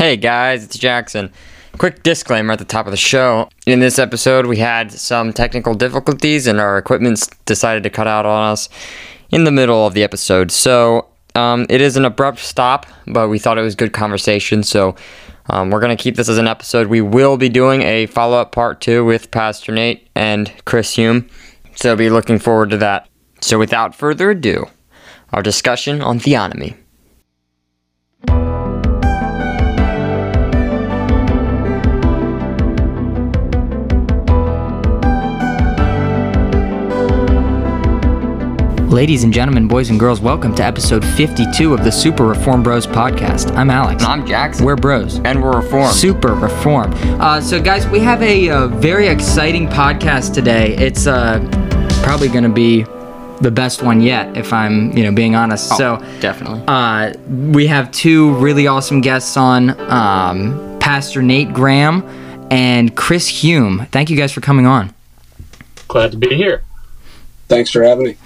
Hey guys, it's Jackson. Quick disclaimer at the top of the show. In this episode, we had some technical difficulties and our equipment decided to cut out on us in the middle of the episode. So, um, it is an abrupt stop, but we thought it was good conversation. So, um, we're going to keep this as an episode. We will be doing a follow up part two with Pastor Nate and Chris Hume. So, be looking forward to that. So, without further ado, our discussion on theonomy. Ladies and gentlemen, boys and girls, welcome to episode 52 of the Super Reformed Bros podcast. I'm Alex. And I'm Jackson. We're bros. And we're reformed. Super reformed. Uh, so, guys, we have a, a, very exciting podcast today. It's uh, probably going to be the best one yet, if I'm, you know, being honest. Oh, so, definitely. Uh, we have two really awesome guests on um, Pastor Nate Graham and Chris Hume. Thank you guys for coming on. Glad to be here. Thanks for having me.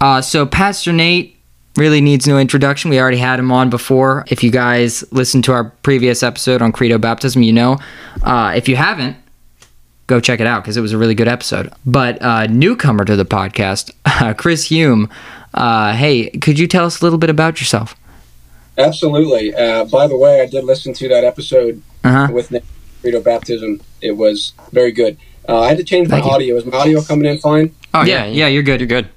Uh, so Pastor Nate really needs no introduction. We already had him on before. If you guys listened to our previous episode on Credo Baptism, you know. Uh, if you haven't, go check it out because it was a really good episode. But uh, newcomer to the podcast, Chris Hume. Uh, hey, could you tell us a little bit about yourself? Absolutely. Uh, by the way, I did listen to that episode uh-huh. with Nick, Credo Baptism. It was very good. Uh, I had to change my Thank audio. You. Is my audio coming in fine? Oh yeah, yeah, you're good. You're good.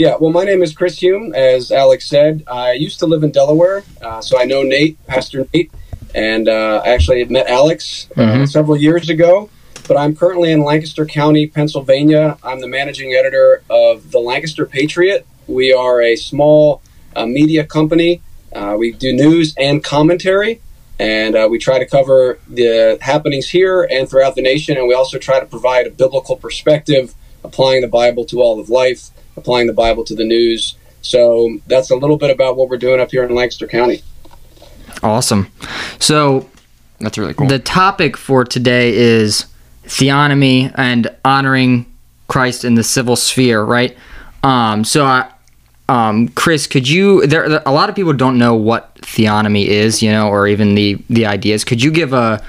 Yeah, well, my name is Chris Hume. As Alex said, I used to live in Delaware, uh, so I know Nate, Pastor Nate, and uh, I actually met Alex uh, mm-hmm. several years ago. But I'm currently in Lancaster County, Pennsylvania. I'm the managing editor of the Lancaster Patriot. We are a small uh, media company. Uh, we do news and commentary, and uh, we try to cover the happenings here and throughout the nation. And we also try to provide a biblical perspective, applying the Bible to all of life applying the Bible to the news. So that's a little bit about what we're doing up here in Lancaster County. Awesome. So that's really cool. The topic for today is theonomy and honoring Christ in the civil sphere, right? Um, so, I, um, Chris, could you? There, a lot of people don't know what theonomy is, you know, or even the the ideas. Could you give a,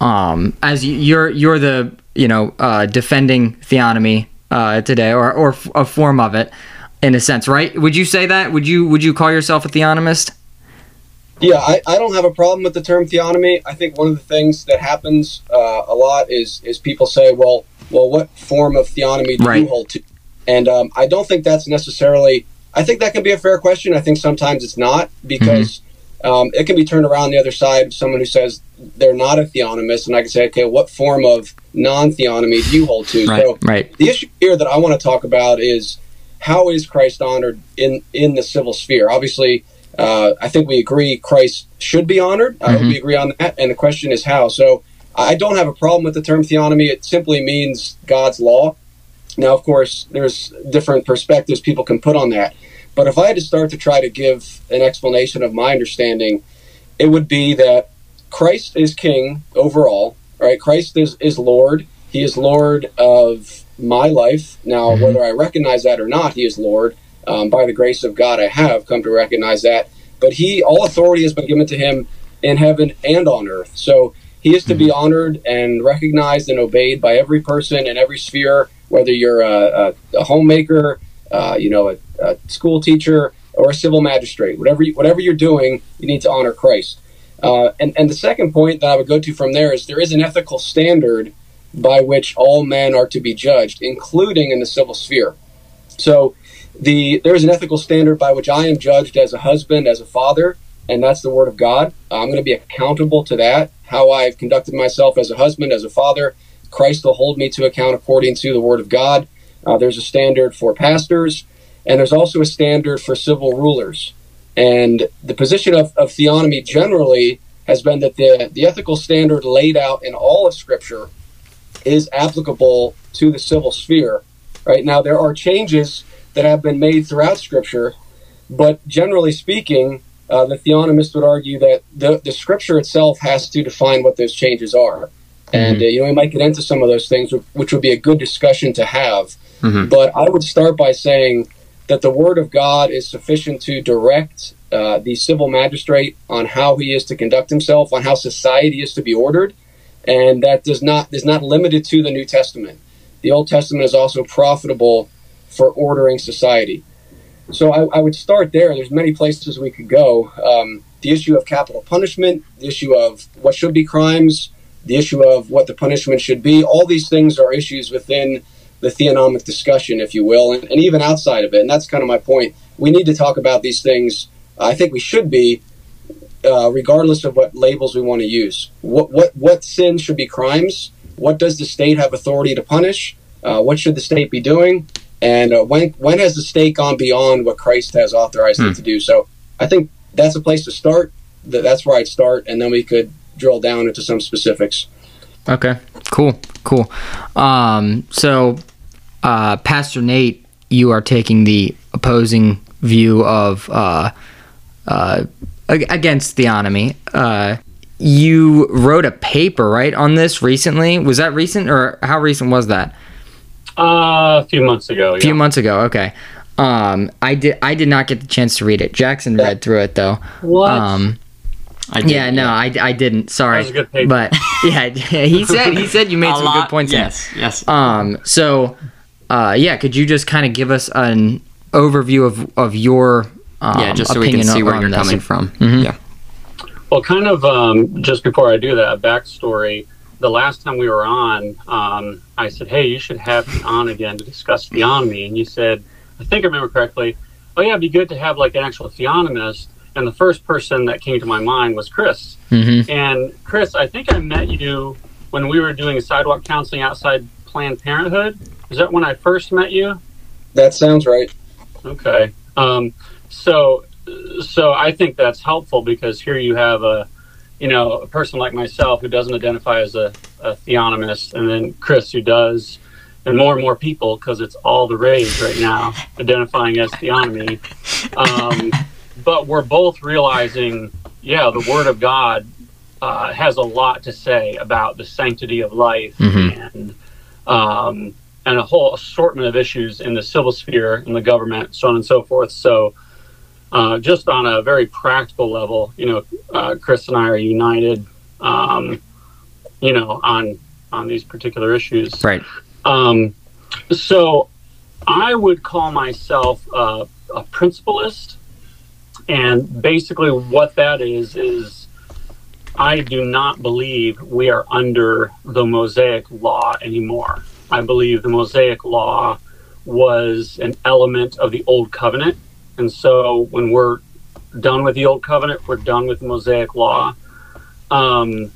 um, as you're you're the you know uh, defending theonomy uh, today, or or a form of it, in a sense, right? Would you say that? Would you would you call yourself a theonomist? Yeah, I, I don't have a problem with the term theonomy. I think one of the things that happens uh, a lot is is people say, well, well, what form of theonomy do right. you hold to? And um, I don't think that's necessarily. I think that can be a fair question. I think sometimes it's not because mm-hmm. um, it can be turned around the other side. Someone who says they're not a theonomist, and I can say, okay, what form of non-theonomy do you hold to? Right, so right. the issue here that I want to talk about is how is Christ honored in in the civil sphere? Obviously, uh, I think we agree Christ should be honored. Mm-hmm. hope we agree on that. And the question is how. So I don't have a problem with the term theonomy. It simply means God's law. Now, of course, there's different perspectives people can put on that. But if I had to start to try to give an explanation of my understanding, it would be that Christ is king overall, right? Christ is, is Lord. He is Lord of my life. Now, mm-hmm. whether I recognize that or not, He is Lord. Um, by the grace of God, I have come to recognize that. But He, all authority has been given to Him in heaven and on earth. So He is to mm-hmm. be honored and recognized and obeyed by every person in every sphere, whether you're a, a, a homemaker, uh, you know, a, a, school teacher, or a civil magistrate. Whatever you, whatever you're doing, you need to honor Christ. Uh, and, and the second point that I would go to from there is there is an ethical standard by which all men are to be judged, including in the civil sphere. So the there is an ethical standard by which I am judged as a husband, as a father, and that's the word of God. I'm going to be accountable to that. How I've conducted myself as a husband, as a father, Christ will hold me to account according to the word of God. Uh, there's a standard for pastors, and there's also a standard for civil rulers. And the position of, of theonomy generally has been that the, the ethical standard laid out in all of Scripture is applicable to the civil sphere. Right now, there are changes that have been made throughout Scripture, but generally speaking, uh, the theonomist would argue that the, the Scripture itself has to define what those changes are. Mm-hmm. And uh, you know, we might get into some of those things, which would be a good discussion to have. Mm-hmm. But I would start by saying that the word of God is sufficient to direct uh, the civil magistrate on how he is to conduct himself, on how society is to be ordered, and that does not is not limited to the New Testament. The Old Testament is also profitable for ordering society. So I, I would start there. There's many places we could go. Um, the issue of capital punishment, the issue of what should be crimes, the issue of what the punishment should be. All these things are issues within the theonomic discussion, if you will, and, and even outside of it. And that's kind of my point. We need to talk about these things. I think we should be, uh, regardless of what labels we want to use. What what what sins should be crimes? What does the state have authority to punish? Uh, what should the state be doing? And uh, when when has the state gone beyond what Christ has authorized Hmm. it to do? So I think that's a place to start. That's where I'd start, and then we could drill down into some specifics. Okay, cool, cool. Um, so, uh, Pastor Nate, you are taking the opposing view of uh, uh, against theonomy. Uh, you wrote a paper, right, on this recently. Was that recent, or how recent was that? Uh, a few months ago. A few yeah. months ago. Okay. Um, I did. I did not get the chance to read it. Jackson read through it though. What? Um, I did, yeah, no, I, I didn't. Sorry. That was a good paper. But yeah, he said he said you made some lot- good points. in it. Yes, yes. Um. So, uh, yeah. Could you just kind of give us an overview of of your um, yeah, just so we can see where you're this? coming from. Mhm. Yeah. Well, kind of um, just before I do that, a backstory. The last time we were on, um, I said, "Hey, you should have me on again to discuss theonomy," and you said, "I think I remember correctly. Oh yeah, it'd be good to have like an actual theonomist." And the first person that came to my mind was Chris. Mhm. And Chris, I think I met you when we were doing sidewalk counseling outside Planned Parenthood. Is that when I first met you? That sounds right. Okay. Um, so, so I think that's helpful because here you have a, you know, a person like myself who doesn't identify as a, a theonomist, and then Chris who does, and more and more people because it's all the rage right now, identifying as theonomy. Um, but we're both realizing, yeah, the Word of God uh, has a lot to say about the sanctity of life Mhm. and um, and a whole assortment of issues in the civil sphere, in the government, so on and so forth. So, uh, just on a very practical level, you know, uh, Chris and I are united, um, you know, on on these particular issues. Right. Um, so, I would call myself a, a principlist, and basically, what that is is. I do not believe we are under the Mosaic law anymore. I believe the Mosaic law was an element of the Old Covenant. And so when we're done with the Old Covenant, we're done with the Mosaic law. Um,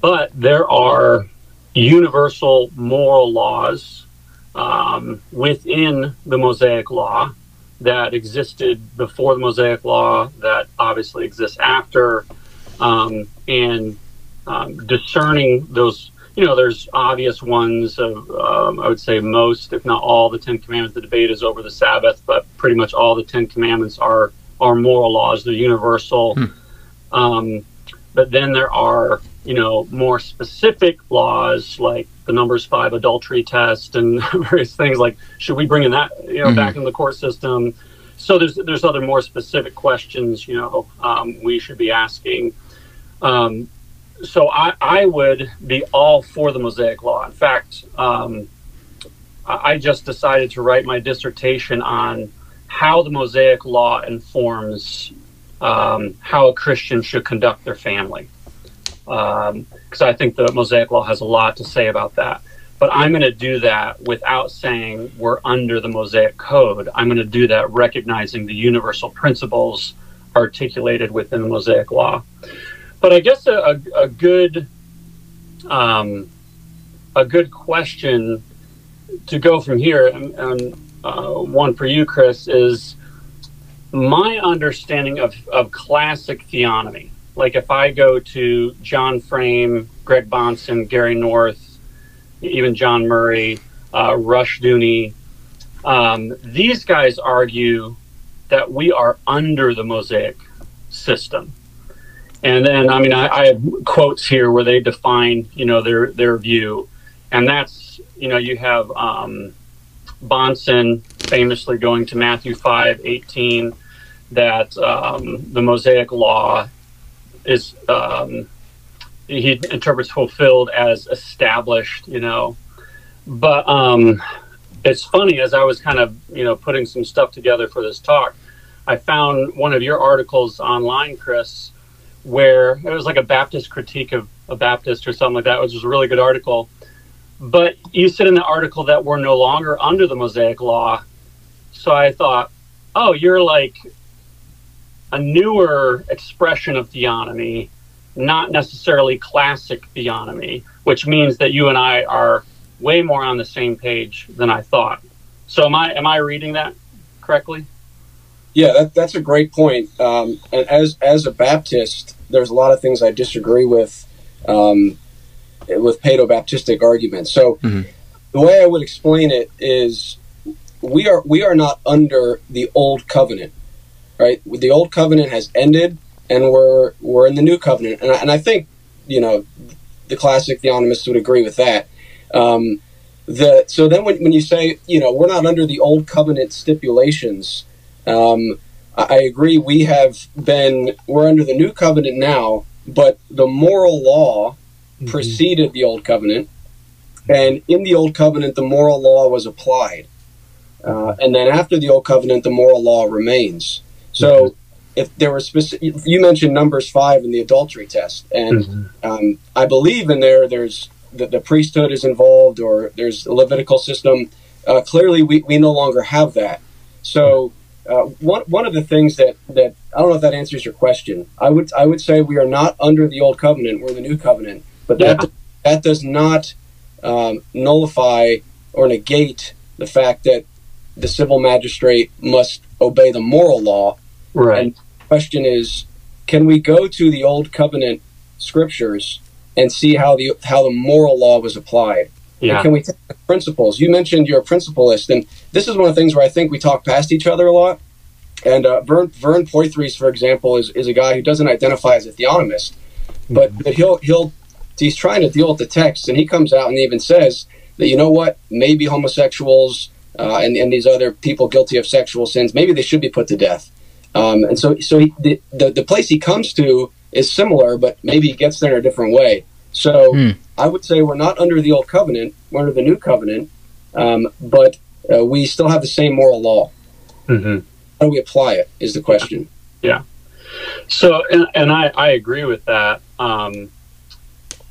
but there are universal moral laws um, within the Mosaic law that existed before the Mosaic law, that obviously exists after um, and um, discerning those. You know, there's obvious ones of um, I would say most, if not all, the Ten Commandments. The debate is over the Sabbath, but pretty much all the Ten Commandments are are moral laws. They're universal. Um, but then there are you know more specific laws like the Numbers Five adultery test and various things like should we bring in that you know Mhm. back in the court system. So there's there's other more specific questions you know um, we should be asking. Um, so I, I would be all for the Mosaic Law. In fact, um, I I just decided to write my dissertation on how the Mosaic Law informs um, how a Christian should conduct their family. Because I think the Mosaic Law has a lot to say about that. But I'm going to do that without saying we're under the Mosaic Code. I'm going to do that recognizing the universal principles articulated within the Mosaic Law. But I guess a, a, a good um, a good question to go from here, and, and uh, one for you, Chris, is my understanding of, of classic theonomy. Like if I go to John Frame, Greg Bahnsen, Gary North, even John Murray, uh, Rushdoony, um, these guys argue that we are under the Mosaic system. And then, I mean, I, I have quotes here where they define, you know, their their view, and that's, you know, you have um, Bonson famously going to Matthew 5 18, that um, the Mosaic law is, um, he interprets fulfilled as established, you know. But um, it's funny, as I was kind of, you know, putting some stuff together for this talk, I found one of your articles online, Chris, where it was like a Baptist critique of a Baptist or something like that, which was a really good article. But you said in the article that we're no longer under the Mosaic law. So I thought, oh, you're like a newer expression of theonomy, not necessarily classic theonomy, which means that you and I are way more on the same page than I thought. So am I am I reading that correctly? Yeah, that, that's a great point. Um, and as as a Baptist, there's a lot of things I disagree with um, with Paedo-Baptistic arguments. So mm-hmm. the way I would explain it is we are we are not under the old covenant, right? The old covenant has ended, and we're we're in the new covenant. And I, and I think you know the classic theonomists would agree with that. Um, the so then when, when you say you know we're not under the old covenant stipulations um, I agree. We have been we're under the new covenant now, but the moral law mm-hmm. preceded the old covenant, and in the old covenant, the moral law was applied, uh, and then after the old covenant, the moral law remains. So, mm-hmm. if there were specific, you mentioned Numbers five in the adultery test, and mm-hmm. um, I believe in there. There's the, the, priesthood is involved, or there's a Levitical system. Uh, clearly, we, we no longer have that. So uh, one one of the things that that I don't know if that answers your question. I would I would say we are not under the old covenant; we're the new covenant. But that yeah. that does not um, nullify or negate the fact that the civil magistrate must obey the moral law. Right. And the question is, can we go to the old covenant scriptures and see how the how the moral law was applied? Yeah. can we take the principles? You mentioned you're a principlist, and this is one of the things where I think we talk past each other a lot. And uh, Vern, Vern Poythress, for example, is, is a guy who doesn't identify as a theonomist, but, mm-hmm. but he'll he'll he's trying to deal with the text, and he comes out and even says that you know what, maybe homosexuals uh, and and these other people guilty of sexual sins, maybe they should be put to death. Um, and so so he, the, the the place he comes to is similar, but maybe he gets there in a different way. So hmm. I would say we're not under the old covenant; we're under the new covenant, um, but uh, we still have the same moral law. Mm-hmm. How do we apply it? Is the question. Yeah. So, and, and I, I agree with that. Um,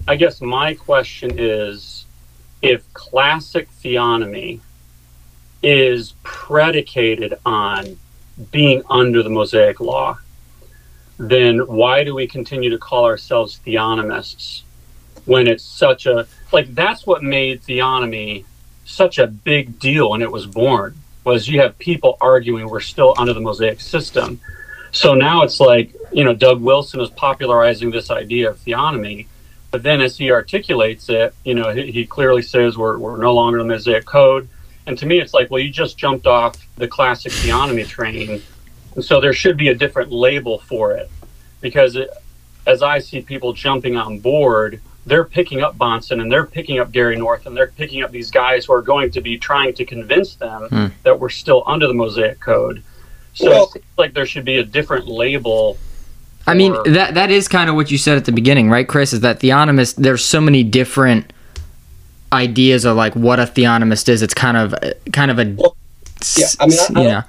I guess my question is if classic theonomy is predicated on being under the Mosaic law, then why do we continue to call ourselves theonomists when it's such a like that's what made theonomy such a big deal when it was born was you have people arguing we're still under the mosaic system. So now it's like you know doug wilson is popularizing this idea of theonomy but then as he articulates it you know he, he clearly says we're, we're no longer in the mosaic code and to me it's like well you just jumped off the classic theonomy train and so there should be a different label for it because it, as i see people jumping on board they're picking up Bahnsen and they're picking up Gary North and they're picking up these guys who are going to be trying to convince them hmm. that we're still under the Mosaic Code. So well, it like there should be a different label. I mean that that is kind of what you said at the beginning, right, Chris? Is that theonomist? There's so many different ideas of like what a theonomist is. It's kind of kind of a well, yeah. I mean, I, I yeah.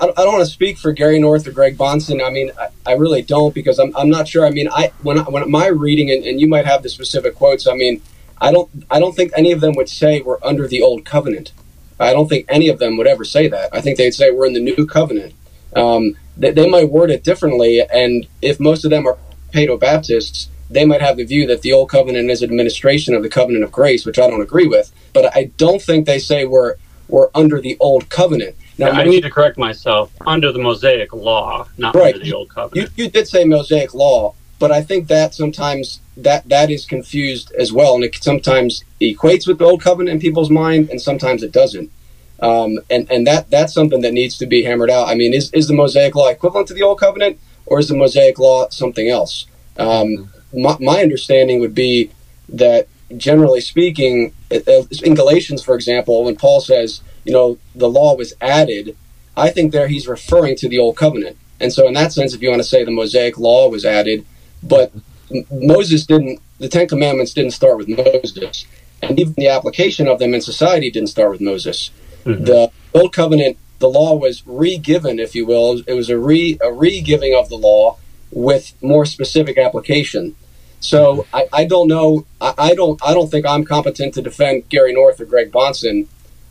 I don't, I don't want to speak for Gary North or Greg Bahnsen. I mean, I, I, really don't because I'm, I'm not sure. I mean, I when I, when my reading and, and you might have the specific quotes. I mean, I don't I don't think any of them would say we're under the old covenant. I don't think any of them would ever say that. I think they'd say we're in the new covenant. Um, they, they might word it differently, and if most of them are Paedo-Baptists, they might have the view that the old covenant is administration of the covenant of grace, which I don't agree with. But I don't think they say we're we're under the old covenant. Now, yeah, I need to correct myself. Under the Mosaic Law, not right. under the Old Covenant. You, you did say Mosaic Law, but I think that sometimes that that is confused as well, and it sometimes equates with the Old Covenant in people's mind, and sometimes it doesn't. Um, and and that that's something that needs to be hammered out. I mean, is is the Mosaic Law equivalent to the Old Covenant, or is the Mosaic Law something else? Um, my, my understanding would be that generally speaking, in Galatians, for example, when Paul says you know, the law was added, I think there he's referring to the old covenant. And so, in that sense, if you want to say the Mosaic law was added, but Moses didn't, the Ten Commandments didn't start with Moses. And even the application of them in society didn't start with Moses. Mhm. The old covenant, the law was re-given, if you will. It was a re a re-giving of the law with more specific application. So I, I don't know. I, I don't. I don't think I'm competent to defend Gary North or Greg Bahnsen.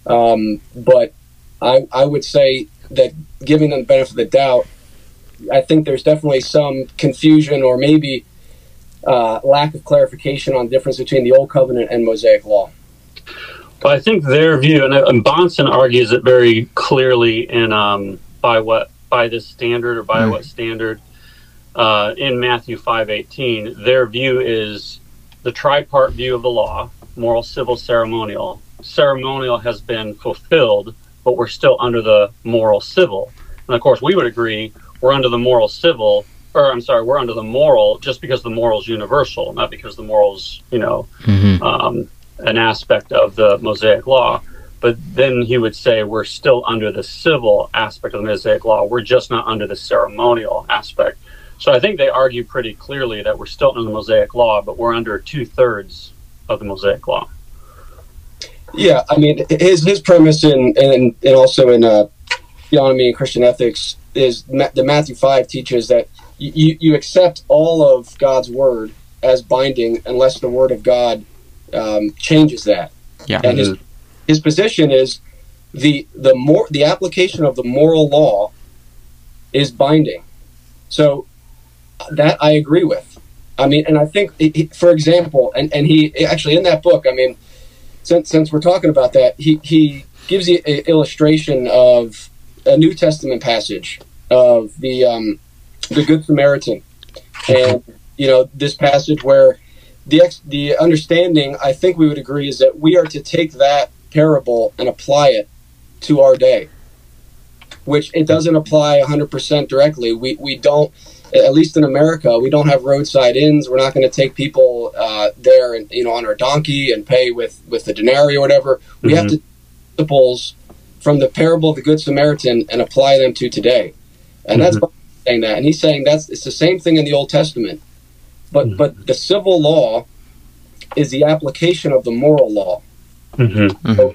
Um, but I, I would say that giving them the benefit of the doubt, I think there's definitely some confusion or maybe uh, lack of clarification on the difference between the Old Covenant and Mosaic Law. But I think their view, and, and Bonson argues it very clearly in um, by what by this standard or by Mm. what standard uh, in Matthew five eighteen. Their view is the tripart view of the law: moral, civil, ceremonial. Ceremonial has been fulfilled, but we're still under the moral, civil. And of course, we would agree we're under the moral, civil. Or I'm sorry, we're under the moral just because the moral is universal, not because the morals, you know, Mm-hmm. um, an aspect of the Mosaic Law. But then he would say we're still under the civil aspect of the Mosaic Law. We're just not under the ceremonial aspect. So I think they argue pretty clearly that we're still under the Mosaic Law, but we're under two thirds of the Mosaic Law. Yeah, I mean, his his premise in and and also in uh, theonomy and Christian ethics is ma- the Matthew five teaches that you you accept all of God's word as binding unless the word of God um, changes that. Yeah. And his his position is the the more the application of the moral law is binding. So that I agree with. I mean, and I think, for example, and, and he actually in that book, I mean, since since we're talking about that, he he gives the a- illustration of a New Testament passage of the um, the Good Samaritan, and you know this passage where the ex- the understanding I think we would agree is that we are to take that parable and apply it to our day, which it doesn't apply 100% directly. We we don't at least in America, we don't have roadside inns. We're not going to take people uh, there and you know on our donkey and pay with with the denarii or whatever. We have to principles from the parable of the Good Samaritan and apply them to today. And that's why he's saying that. And he's saying that's it's the same thing in the Old Testament, but Mhm. but the civil law is the application of the moral law. Mm-hmm.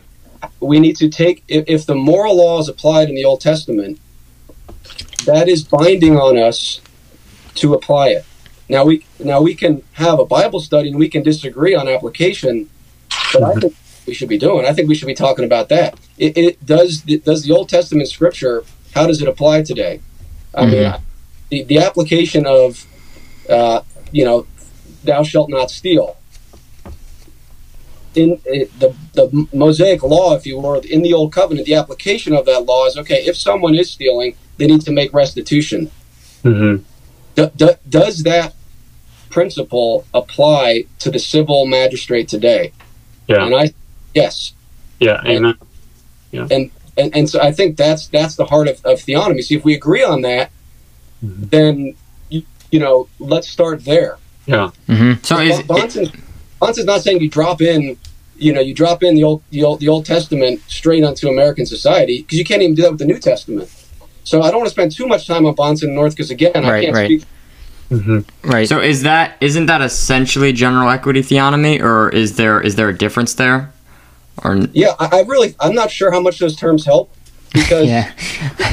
We need to take if, if the moral law is applied in the Old Testament, that is binding on us to apply it. Now we now we can have a Bible study and we can disagree on application, but I think we should be doing. I think we should be talking about that. It, it does does the Old Testament scripture. How does it apply today? I mean, the, the application of uh, you know, thou shalt not steal. In it, the the Mosaic law, if you will, in the Old Covenant, the application of that law is okay. If someone is stealing, they need to make restitution. Mm-hmm. Do, do, does that principle apply to the civil magistrate today? Yeah. And I, yes, Yeah. Amen. and and so I think that's that's the heart of, of theonomy. See, if we agree on that, Mhm. then you, you know, let's start there. Yeah. Mm-hmm. So is Bahnsen's, Bahnsen's not saying you drop in, you know, you drop in the old the old, the old Testament straight onto American society because you can't even do that with the New Testament. So I don't want to spend too much time on Bahnsen and North because again, I can't right. speak. Mm-hmm. Right. so is that isn't that essentially general equity theonomy, or is there is there a difference there? Or Yeah, I, I really I'm not sure how much those terms help because yeah.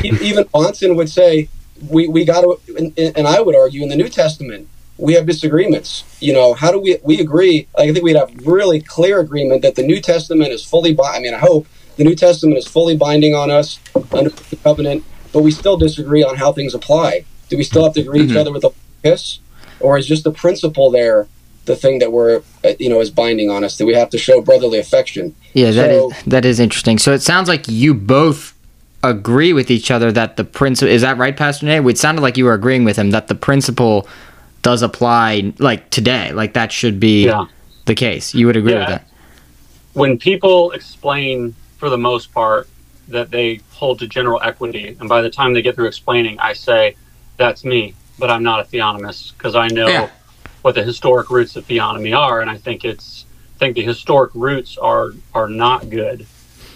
even Bahnsen would say we, we got to, and, and I would argue in the New Testament we have disagreements. You know, how do we we agree? I think we'd have really clear agreement that the New Testament is fully. Bi- I mean, I hope the New Testament is fully binding on us under the covenant, but we still disagree on how things apply. Do we still have to agree each Mhm. other with a kiss, or is just the principle there the thing that we're uh, you know is binding on us that we have to show brotherly affection? Yeah, that is So- that is interesting. So it sounds like you both agree with each other that the principle is that right, Pastor Nate? It sounded like you were agreeing with him that the principle does apply like today, like that should be Yeah. the case. You would agree with that? when people explain for the most part that they hold to general equity and by the time they get through explaining i say that's me but i'm not a theonomist because i know Yeah. what the historic roots of theonomy are and i think it's I think the historic roots are are not good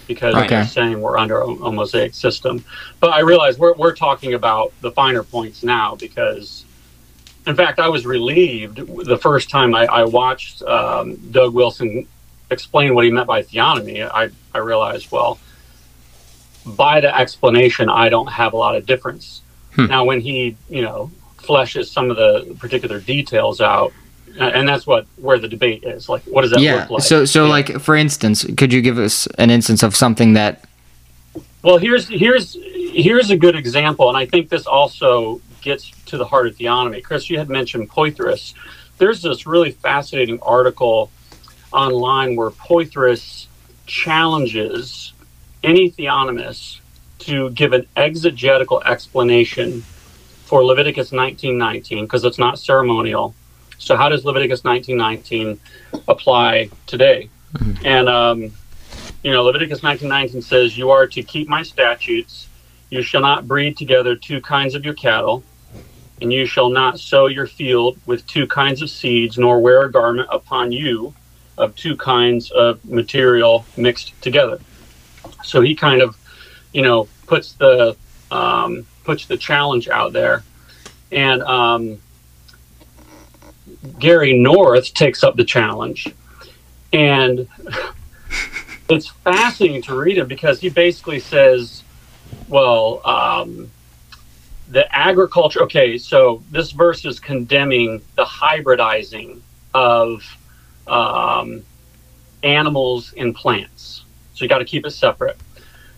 because Okay. they're saying we're under a, a mosaic system. But I realize we're we're talking about the finer points now because. In fact, I was relieved the first time I, I watched um, Doug Wilson explain what he meant by theonomy. I, I realized, well, by the explanation, I don't have a lot of difference. Hmm. Now, when he, you know, fleshes some of the particular details out, and that's what where the debate is. Like, what does that yeah. look like? So so Yeah. like for instance, could you give us an instance of something that Well, here's here's here's a good example, and I think this also gets to the heart of theonomy. Chris, you had mentioned Poythress. There's this really fascinating article online where Poythress challenges any theonomist to give an exegetical explanation for Leviticus 19:19 because it's not ceremonial. So, how does Leviticus 19:19 apply today? And um, you know, Leviticus 19:19 says, "You are to keep my statutes. You shall not breed together two kinds of your cattle, and you shall not sow your field with two kinds of seeds, nor wear a garment upon you of two kinds of material mixed together." So he kind of, you know, puts the um, puts the challenge out there, and um, Gary North takes up the challenge, and it's fascinating to read him because he basically says, well, um, the agriculture, okay, so this verse is condemning the hybridizing of um, animals and plants. So you got to keep it separate.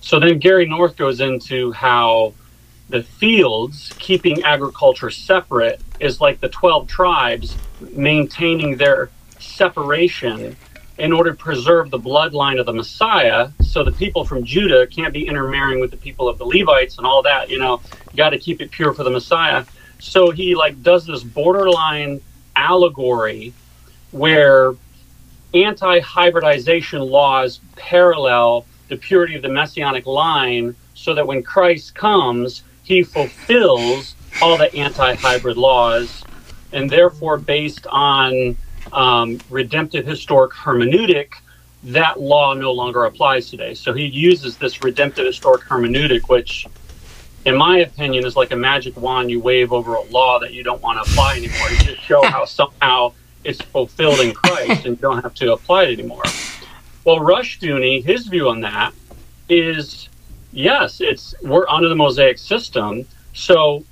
So then Gary North goes into how the fields, keeping agriculture separate, is like the 12 tribes maintaining their separation in order to preserve the bloodline of the Messiah, so the people from Judah can't be intermarrying with the people of the Levites and all that. You know, you got to keep it pure for the Messiah. So he like does this borderline allegory where anti-hybridization laws parallel the purity of the messianic line, so that when Christ comes, he fulfills all the anti-hybrid laws, and therefore, based on um, redemptive historic hermeneutic, that law no longer applies today. So he uses this redemptive historic hermeneutic, which, in my opinion, is like a magic wand you wave over a law that you don't want to apply anymore. You just show how somehow it's fulfilled in Christ and you don't have to apply it anymore. Well, Rushdoony, his view on that is yes, it's we're under the Mosaic system, so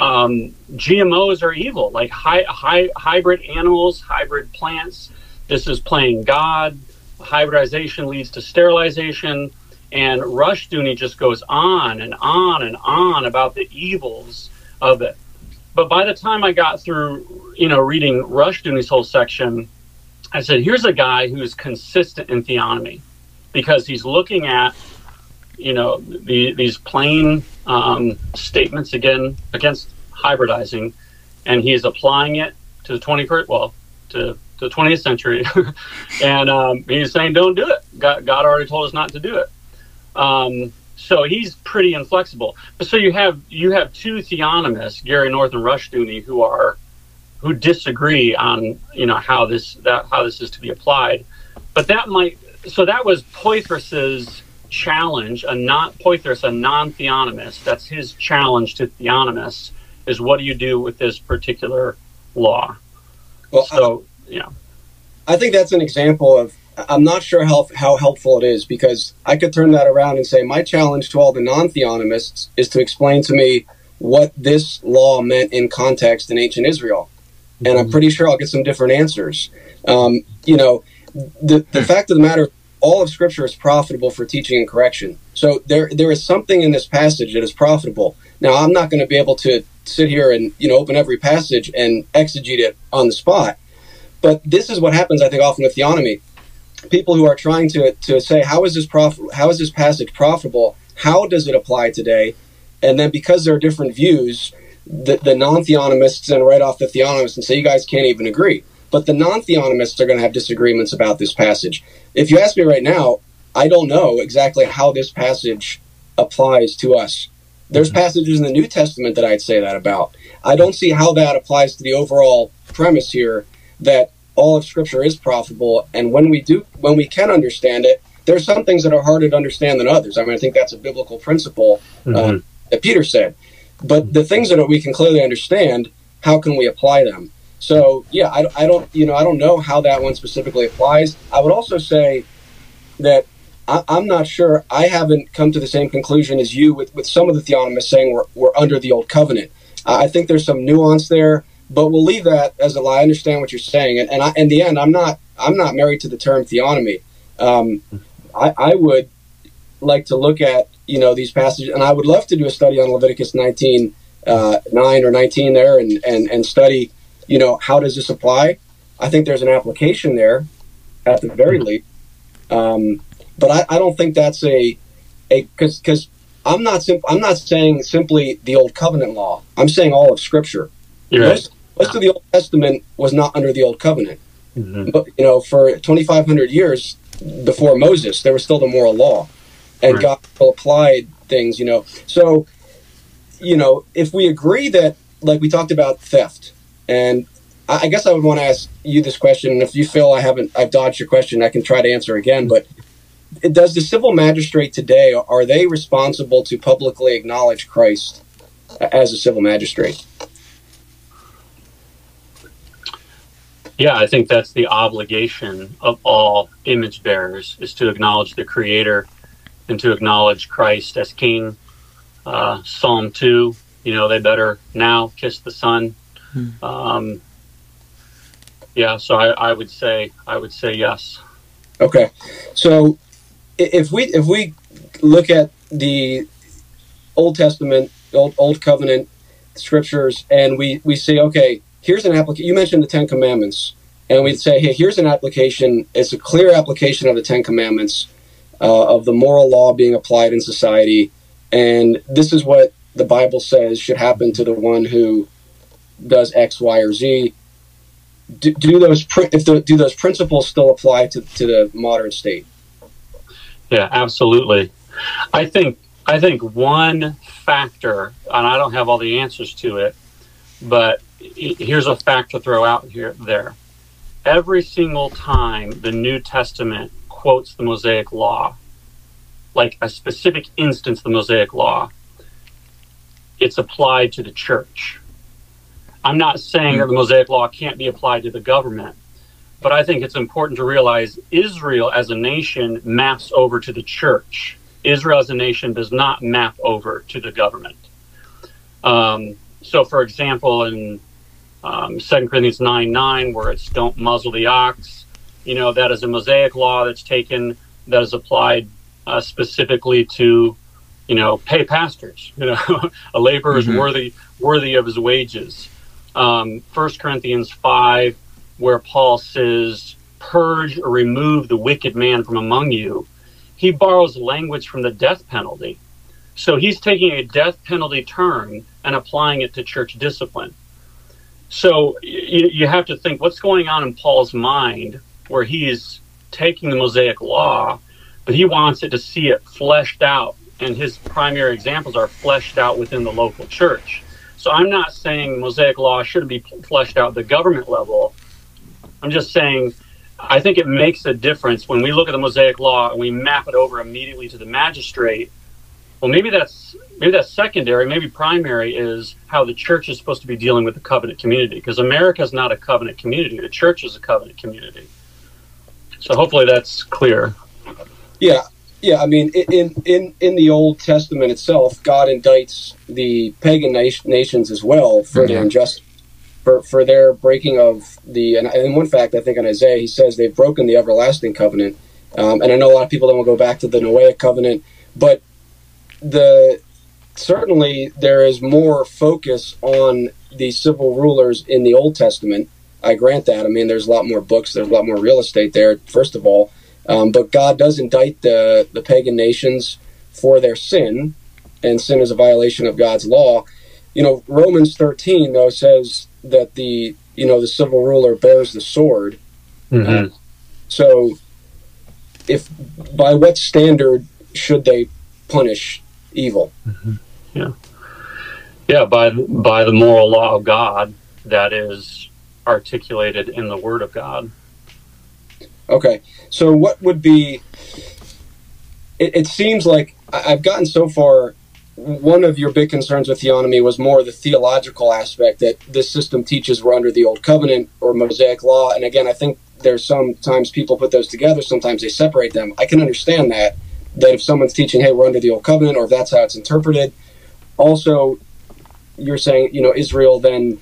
um, GMOs are evil, like hy- hybrid animals, hybrid plants. This is playing God. Hybridization leads to sterilization. And Rushdoony just goes on and on and on about the evils of it. But by the time I got through, you know, reading Rushdoony's whole section, I said, here's a guy who's consistent in theonomy because he's looking at, you know, the, these plain um, statements again against hybridizing, and he's applying it to the 21st, well, to, the 20th century, and um, he's saying, don't do it. God, God already told us not to do it. Um, so he's pretty inflexible. But so you have you have two theonomists, Gary North and Rushdoony, who are who disagree on you know how this that how this is to be applied. But that might so that was Poythress's challenge, a not Poythress, a non-theonomist. That's his challenge to theonomists is what do you do with this particular law? Well, So yeah. I think that's an example of. I'm not sure how how helpful it is because I could turn that around and say my challenge to all the non-theonomists is to explain to me what this law meant in context in ancient Israel, and I'm pretty sure I'll get some different answers. Um, you know, the the fact of the matter, all of Scripture is profitable for teaching and correction. So there there is something in this passage that is profitable. Now I'm not going to be able to sit here and you know open every passage and exegete it on the spot. But this is what happens, I think, often with theonomy. People who are trying to, to say, how is this prof- how is this passage profitable? How does it apply today? And then because there are different views, the, the non-theonomists then write off the theonomists and say, you guys can't even agree. But the non-theonomists are going to have disagreements about this passage. If you ask me right now, I don't know exactly how this passage applies to us. There's mm-hmm. passages in the New Testament that I'd say that about. I don't see how that applies to the overall premise here that all of Scripture is profitable, and when we do, when we can understand it, there's some things that are harder to understand than others. I mean, I think that's a biblical principle Mhm. um, that Peter said. But the things that we can clearly understand, how can we apply them? So yeah, I, I don't you know I don't know how that one specifically applies. I would also say that I, I'm not sure. I haven't come to the same conclusion as you with, with some of the theonomists saying we're, we're under the old covenant. I think there's some nuance there, but we'll leave that as a lie. I understand what you're saying, and, and I, in the end, I'm not I'm not married to the term theonomy. Um, I, I would like to look at you know these passages, and I would love to do a study on Leviticus 19 uh, 9 or 19 there, and, and and study you know how does this apply. I think there's an application there at the very least, um, but I, I don't think that's a a because because I'm not sim- I'm not saying simply the old covenant law. I'm saying all of Scripture. Right. Most, most of the Old Testament was not under the old covenant. Mhm. But, you know, for 2,500 years before Moses, there was still the moral law, and Right. God still applied things. You know, so you know, if we agree that, like we talked about theft, and I, I guess I would want to ask you this question, and if you feel I haven't, I've dodged your question, I can try to answer again. But does the civil magistrate today are they responsible to publicly acknowledge Christ as a civil magistrate? Yeah, I think that's the obligation of all image bearers is to acknowledge the Creator and to acknowledge Christ as King. Uh, Psalm two, you know, they better now kiss the Son. Um, yeah, so I, I would say I would say yes. Okay, so if we if we look at the Old Testament, Old Old Covenant scriptures, and we we say, okay, here's an application. You mentioned the Ten Commandments, and we'd say, hey, here's an application. It's a clear application of the Ten Commandments uh, of the moral law being applied in society, and this is what the Bible says should happen to the one who does X, Y, or Z. Do, do those if the, do those principles still apply to, to the modern state? Yeah, absolutely. I think I think one factor, and I don't have all the answers to it, but here's a fact to throw out here there. Every single time the New Testament quotes the Mosaic Law, like a specific instance of the Mosaic Law, it's applied to the church. I'm not saying that the Mosaic Law can't be applied to the government, but I think it's important to realize Israel as a nation maps over to the church. Israel as a nation does not map over to the government. Um, so, for example, in um, 2 Corinthians 9 9, where it's don't muzzle the ox, you know, that is a Mosaic law that's taken, that is applied uh, specifically to, you know, pay pastors. You know, a laborer is Mhm. worthy worthy of his wages. Um, 1 Corinthians 5, where Paul says, purge or remove the wicked man from among you, he borrows language from the death penalty. So he's taking a death penalty term and applying it to church discipline. So you, you have to think what's going on in Paul's mind where he's taking the Mosaic law, but he wants it to see it fleshed out. And his primary examples are fleshed out within the local church. So I'm not saying Mosaic law shouldn't be fleshed out at the government level. I'm just saying I think it makes a difference when we look at the Mosaic law and we map it over immediately to the magistrate. Well, maybe that's maybe that's secondary. Maybe primary is how the church is supposed to be dealing with the covenant community because America is not a covenant community. The church is a covenant community. So hopefully that's clear. Yeah, yeah. I mean, in in in the Old Testament itself, God indicts the pagan nat- nations as well for their Yeah. injustice, for for their breaking of the. And in one fact, I think in Isaiah, he says they've broken the everlasting covenant. Um, and I know a lot of people then will go back to the Noahic covenant, but the certainly there is more focus on the civil rulers in the Old Testament. I grant that. I mean, there's a lot more books, there's a lot more real estate there. First of all, um, but God does indict the the pagan nations for their sin, and sin is a violation of God's law. You know, Romans 13 though says that the you know the civil ruler bears the sword. Mm-hmm. So, if by what standard should they punish evil? Mm-hmm. Yeah, yeah. by by the moral law of God that is articulated in the Word of God. Okay, so what would be it, it seems like I- I've gotten so far. One of your big concerns with theonomy was more the theological aspect that this system teaches we're under the old covenant or Mosaic law. And again, I think there's sometimes people put those together, sometimes they separate them. I can understand that, that if someone's teaching, hey, we're under the old covenant, or if that's how it's interpreted. Also, you're saying, you know, Israel then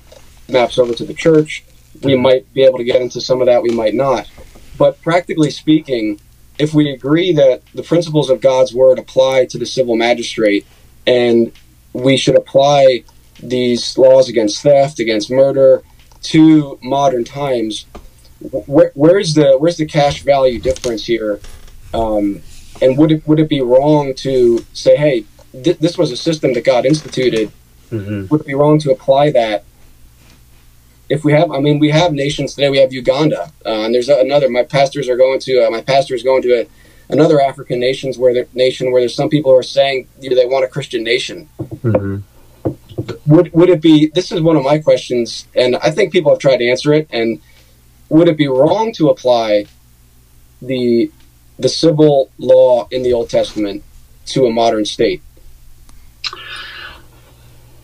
maps over to the church. We might be able to get into some of that, we might not. But practically speaking, if we agree that the principles of God's word apply to the civil magistrate, and we should apply these laws against theft, against murder, to modern times, where, where's the where's the cash value difference here? Um, and would it would it be wrong to say, hey, th- this was a system that God instituted? Mm-hmm. Would it be wrong to apply that? If we have, I mean, we have nations today. We have Uganda, uh, and there's another. My pastors are going to. Uh, my pastor is going to a, another African nations where the nation where there's some people who are saying you know, they want a Christian nation. Mm-hmm. Would would it be? This is one of my questions, and I think people have tried to answer it. And would it be wrong to apply the the civil law in the Old Testament to a modern state?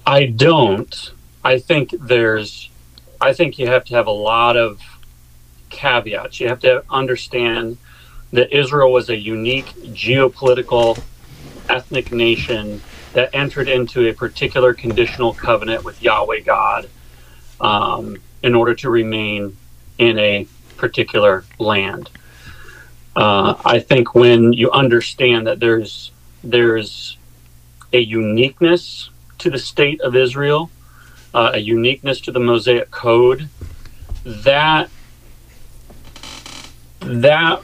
I don't. I think there's. I think you have to have a lot of caveats. You have to understand that Israel was a unique geopolitical ethnic nation that entered into a particular conditional covenant with Yahweh God um, in order to remain in a particular land. Uh, I think when you understand that there's there's a uniqueness to the state of Israel, uh, a uniqueness to the Mosaic Code, that that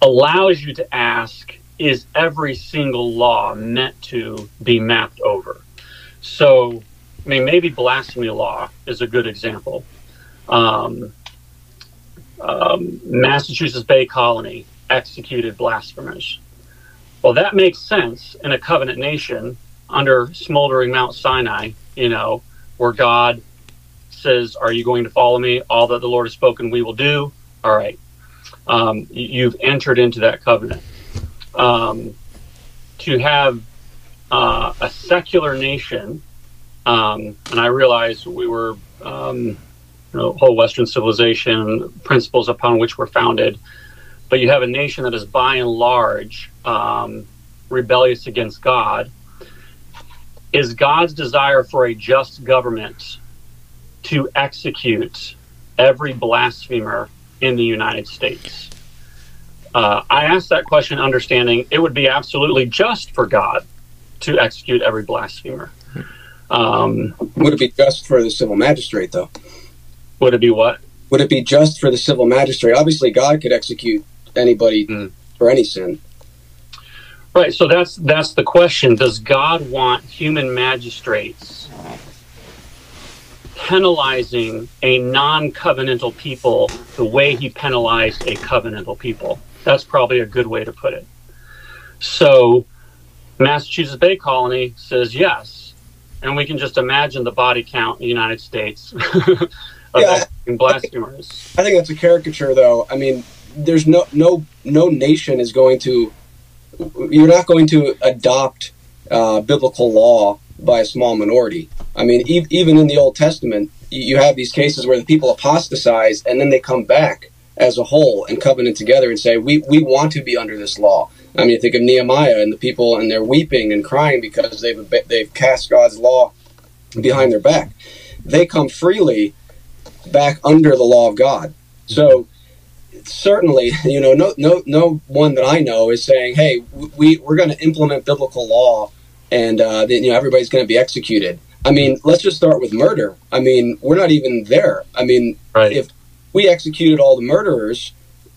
allows you to ask is every single law meant to be mapped over? So i mean maybe blasphemy law is a good example. Um, um, massachusetts bay colony executed blasphemers. Well that makes sense in a covenant nation under smoldering mount sinai you know where god says are you going to follow me? All that the lord has spoken we will do. All right. Um, you've entered into that covenant. Um, to have uh, a secular nation, um, and I realize we were, um, know, whole Western civilization principles upon which we're founded, but you have a nation that is by and large um, rebellious against God. Is God's desire for a just government to execute every blasphemer in the United States? Uh, I asked that question understanding it would be absolutely just for God to execute every blasphemer. Um, Would it be just for the civil magistrate, though? Would it be what? Would it be just for the civil magistrate? Obviously, God could execute anybody Mm. for any sin. Right. So that's that's the question. Does God want human magistrates penalizing a non-covenantal people the way He penalized a covenantal people? That's probably a good way to put it. So, Massachusetts Bay Colony says yes, and we can just imagine the body count in the United States of Yeah. blasphemers. I think that's a caricature, though. I mean, there's no no no nation is going to. You're not going to adopt uh, biblical law by a small minority. I mean, e- even in the Old Testament, you you have these cases where the people apostatize and then they come back as a whole and covenant together and say, "We we want to be under this law." I mean, think of Nehemiah and the people, and they're weeping and crying because they've they've cast God's law behind their back. They come freely back under the law of God. So certainly, you know, no no no one that I know is saying, "Hey, we we're going to implement biblical law, and uh, then you know everybody's going to be executed." I mean, let's just start with murder. I mean, we're not even there. I mean, Right. if we executed all the murderers,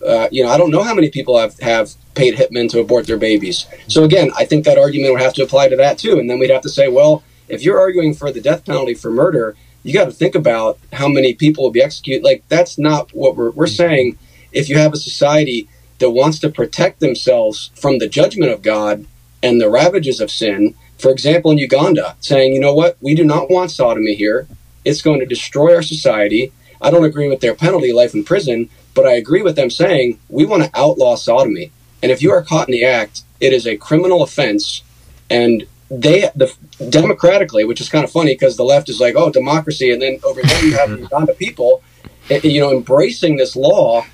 uh, you know, I don't know how many people have have paid hitmen to abort their babies. So again, I think that argument would have to apply to that too, and then we'd have to say, well, if you're arguing for the death penalty for murder, you got to think about how many people will be executed. Like that's not what we're we're saying. If you have a society that wants to protect themselves from the judgment of God and the ravages of sin, for example, in Uganda, saying, you know what, we do not want sodomy here. It's going to destroy our society. I don't agree with their penalty, life in prison, but I agree with them saying we want to outlaw sodomy. And if you are caught in the act, it is a criminal offense. And they, the democratically, which is kind of funny because the left is like, oh, democracy, and then over there you have the Uganda people, eh, you know, embracing this law.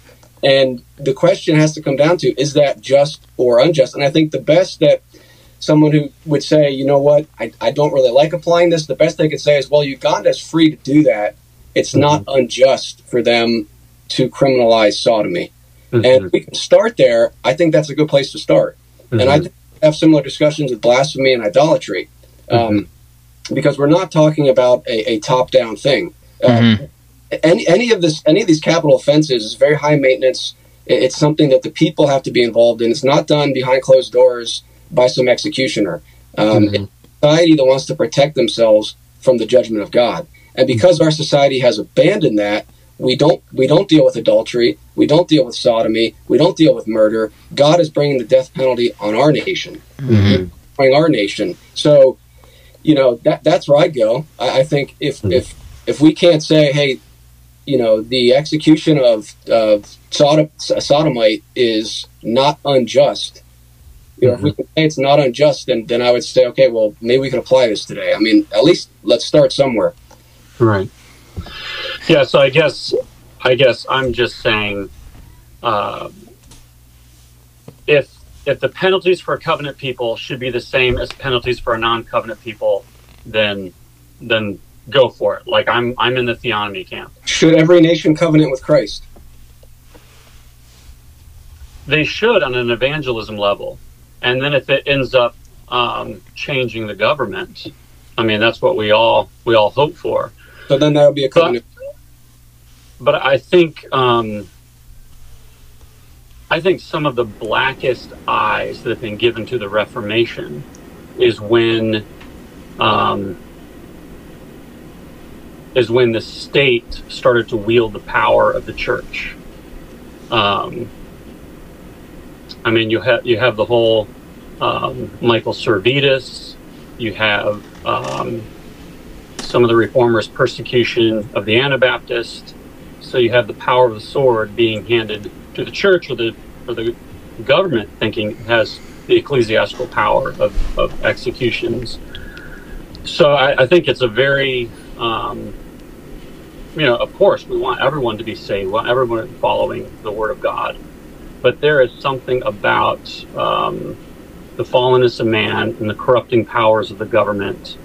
And the question has to come down to is that just or unjust? And I think the best that someone who would say, you know what, I, I don't really like applying this, the best they could say is, well, Uganda is free to do that. It's not unjust for them to criminalize sodomy. Mhm. And we can start there. I think that's a good place to start. And I think we have similar discussions with blasphemy and idolatry um, because we're not talking about a, a top-down thing. Uh, Mhm. any any of this any of these capital offenses is very high maintenance. It's something that the people have to be involved in. It's not done behind closed doors by some executioner. Um, Mhm. It's society that wants to protect themselves from the judgment of God, and because our society has abandoned that, we don't we don't deal with adultery. We don't deal with sodomy. We don't deal with murder. God is bringing the death penalty on our nation, Mhm. on our nation. So, you know that that's where I go. I, I think if Mhm. if if we can't say, hey, you know, the execution of of Sodom, a sodomite is not unjust. You know, if we can say it's not unjust, then then I would say, okay, well, maybe we can apply this today. I mean, at least let's start somewhere. Right. Yeah. So I guess I guess I'm just saying, uh, if if the penalties for covenant people should be the same as penalties for non-covenant people, then then go for it. Like I'm I'm in the theonomy camp. Should every nation covenant with Christ? They should on an evangelism level, and then if it ends up um, changing the government, I mean that's what we all we all hope for. So then that would be a covenant. but I think um, I think some of the blackest eyes that have been given to the Reformation is when um, is when the state started to wield the power of the church. Um, I mean, you have you have the whole um, Michael Servetus. You have um, some of the reformers' persecution of the Anabaptists. So you have the power of the sword being handed to the church or the or the government, thinking it has the ecclesiastical power of, of executions. So I, I think it's a very, um, you know, of course we want everyone to be saved, we want everyone following the word of God, but there is something about um, the fallenness of man and the corrupting powers of the government,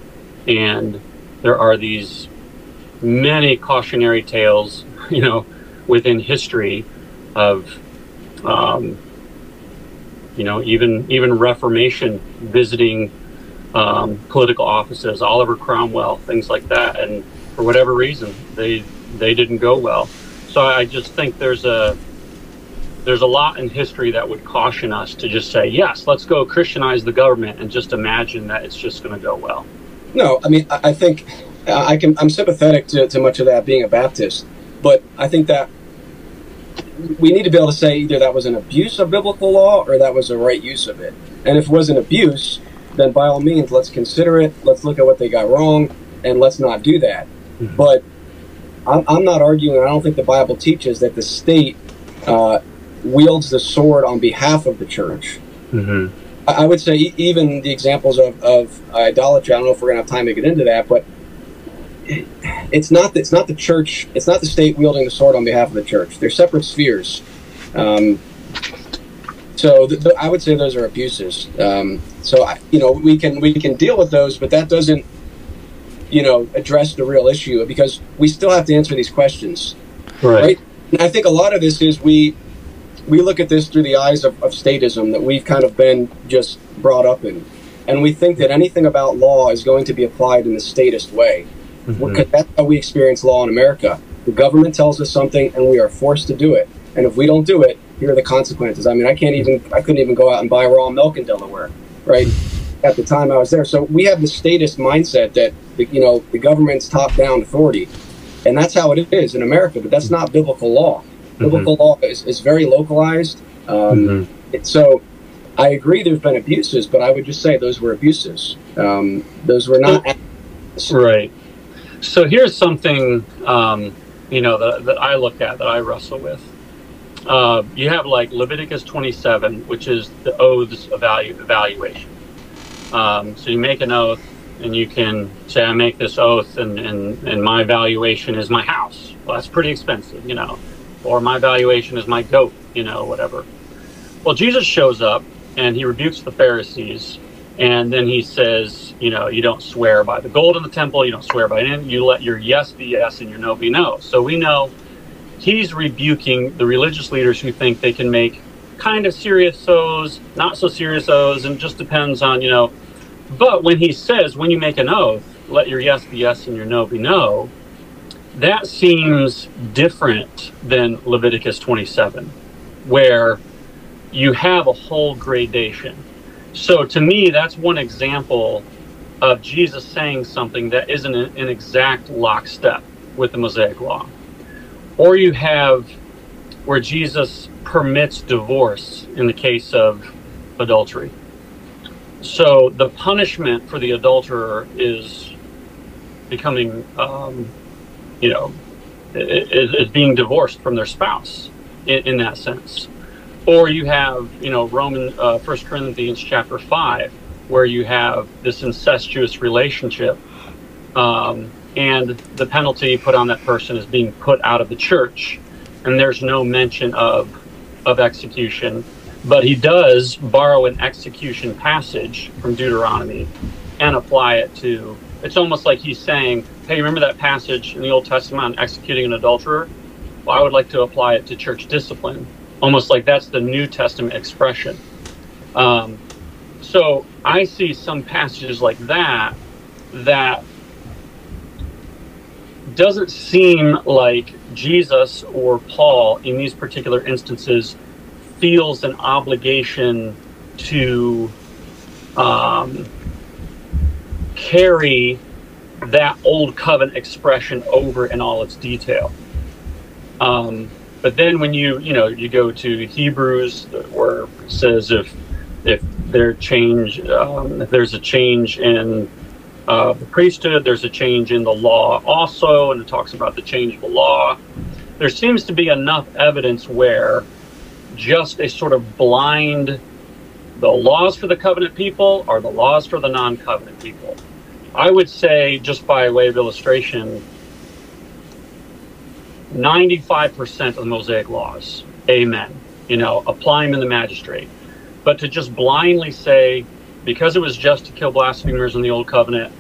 and there are these many cautionary tales, you know, within history of, um, you know, even even Reformation visiting um, political offices, Oliver Cromwell, things like that, and for whatever reason, they they didn't go well. So I just think there's a there's a lot in history that would caution us to just say yes, let's go Christianize the government and just imagine that it's just going to go well. No, I mean, I I think I can. I'm sympathetic to, to much of that being a Baptist, but I think that we need to be able to say either that was an abuse of biblical law or that was a right use of it. And if it was an abuse, then by all means, let's consider it. Let's look at what they got wrong, and let's not do that. Mhm. But I'm, I'm not arguing. I don't think the Bible teaches that the state uh, wields the sword on behalf of the church. Mm-hmm. I would say even the examples of, of idolatry. I don't know if we're gonna have time to get into that, but it- it's not it's not the church. It's not the state wielding the sword on behalf of the church. They're separate spheres. Um, so th- th- I would say those are abuses. Um, so I, you know we can we can deal with those, but that doesn't you know address the real issue because we still have to answer these questions. Right. Right. And I think a lot of this is we we look at this through the eyes of, of statism that we've kind of been just brought up in, and we think that anything about law is going to be applied in the statist way. Mhm. Because that's how we experience law in America. The government tells us something, and we are forced to do it. And if we don't do it, here are the consequences. I mean, I can't even I couldn't even go out and buy raw milk in Delaware, right? At the time I was there, so we have the statist mindset that the, you know the government's top-down authority, and that's how it is in America. But that's not biblical law. Biblical law is, is very localized. Um, Mhm. it- so I agree there's been abuses, but I would just say those were abuses. Um, those were not. Right. So here's something um, you know, that, that I look at, that I wrestle with. Uh, you have like Leviticus 27, which is the oaths evalu- evaluation. Um, so you make an oath, and you can say, I make this oath, and, and, and my valuation is my house. Well, that's pretty expensive, you know. Or my valuation is my goat, you know, whatever. Well, Jesus shows up and he rebukes the Pharisees, and then he says, you know, you don't swear by the gold in the temple, you don't swear by anything, you let your yes be yes and your no be no. So we know he's rebuking the religious leaders who think they can make kind of serious oaths, not so serious oaths, and just depends on, you know. But when he says, when you make an oath, let your yes be yes and your no be no, that seems different than Leviticus 27, where you have a whole gradation. So to me, that's one example of Jesus saying something that isn't an exact lockstep with the Mosaic Law. Or you have where Jesus permits divorce in the case of adultery. So the punishment for the adulterer is becoming, um, you know, is, is, being divorced from their spouse in, in, that sense. Or you have, you know, Roman uh, First Corinthians chapter five, where you have this incestuous relationship, um, and the penalty put on that person is being put out of the church, and there's no mention of of execution but he does borrow an execution passage from Deuteronomy and apply it to. It's almost like he's saying, "Hey, remember that passage in the Old Testament on executing an adulterer? Well, I would like to apply it to church discipline." Almost like that's the New Testament expression. Um, so I see some passages like that that doesn't seem like Jesus or Paul in these particular instances feels an obligation to um, carry that old covenant expression over in all its detail. Um, but then when you you know you go to Hebrews where it says if if there change um, if there's a change in uh, the priesthood, there's a change in the law also, and it talks about the change of the law. There seems to be enough evidence where just a sort of blind the laws for the covenant people are the laws for the non-covenant people. I would say, just by way of illustration, 95% of the Mosaic laws, amen, you know, apply them in the magistrate. But to just blindly say, because it was just to kill blasphemers in the Old Covenant,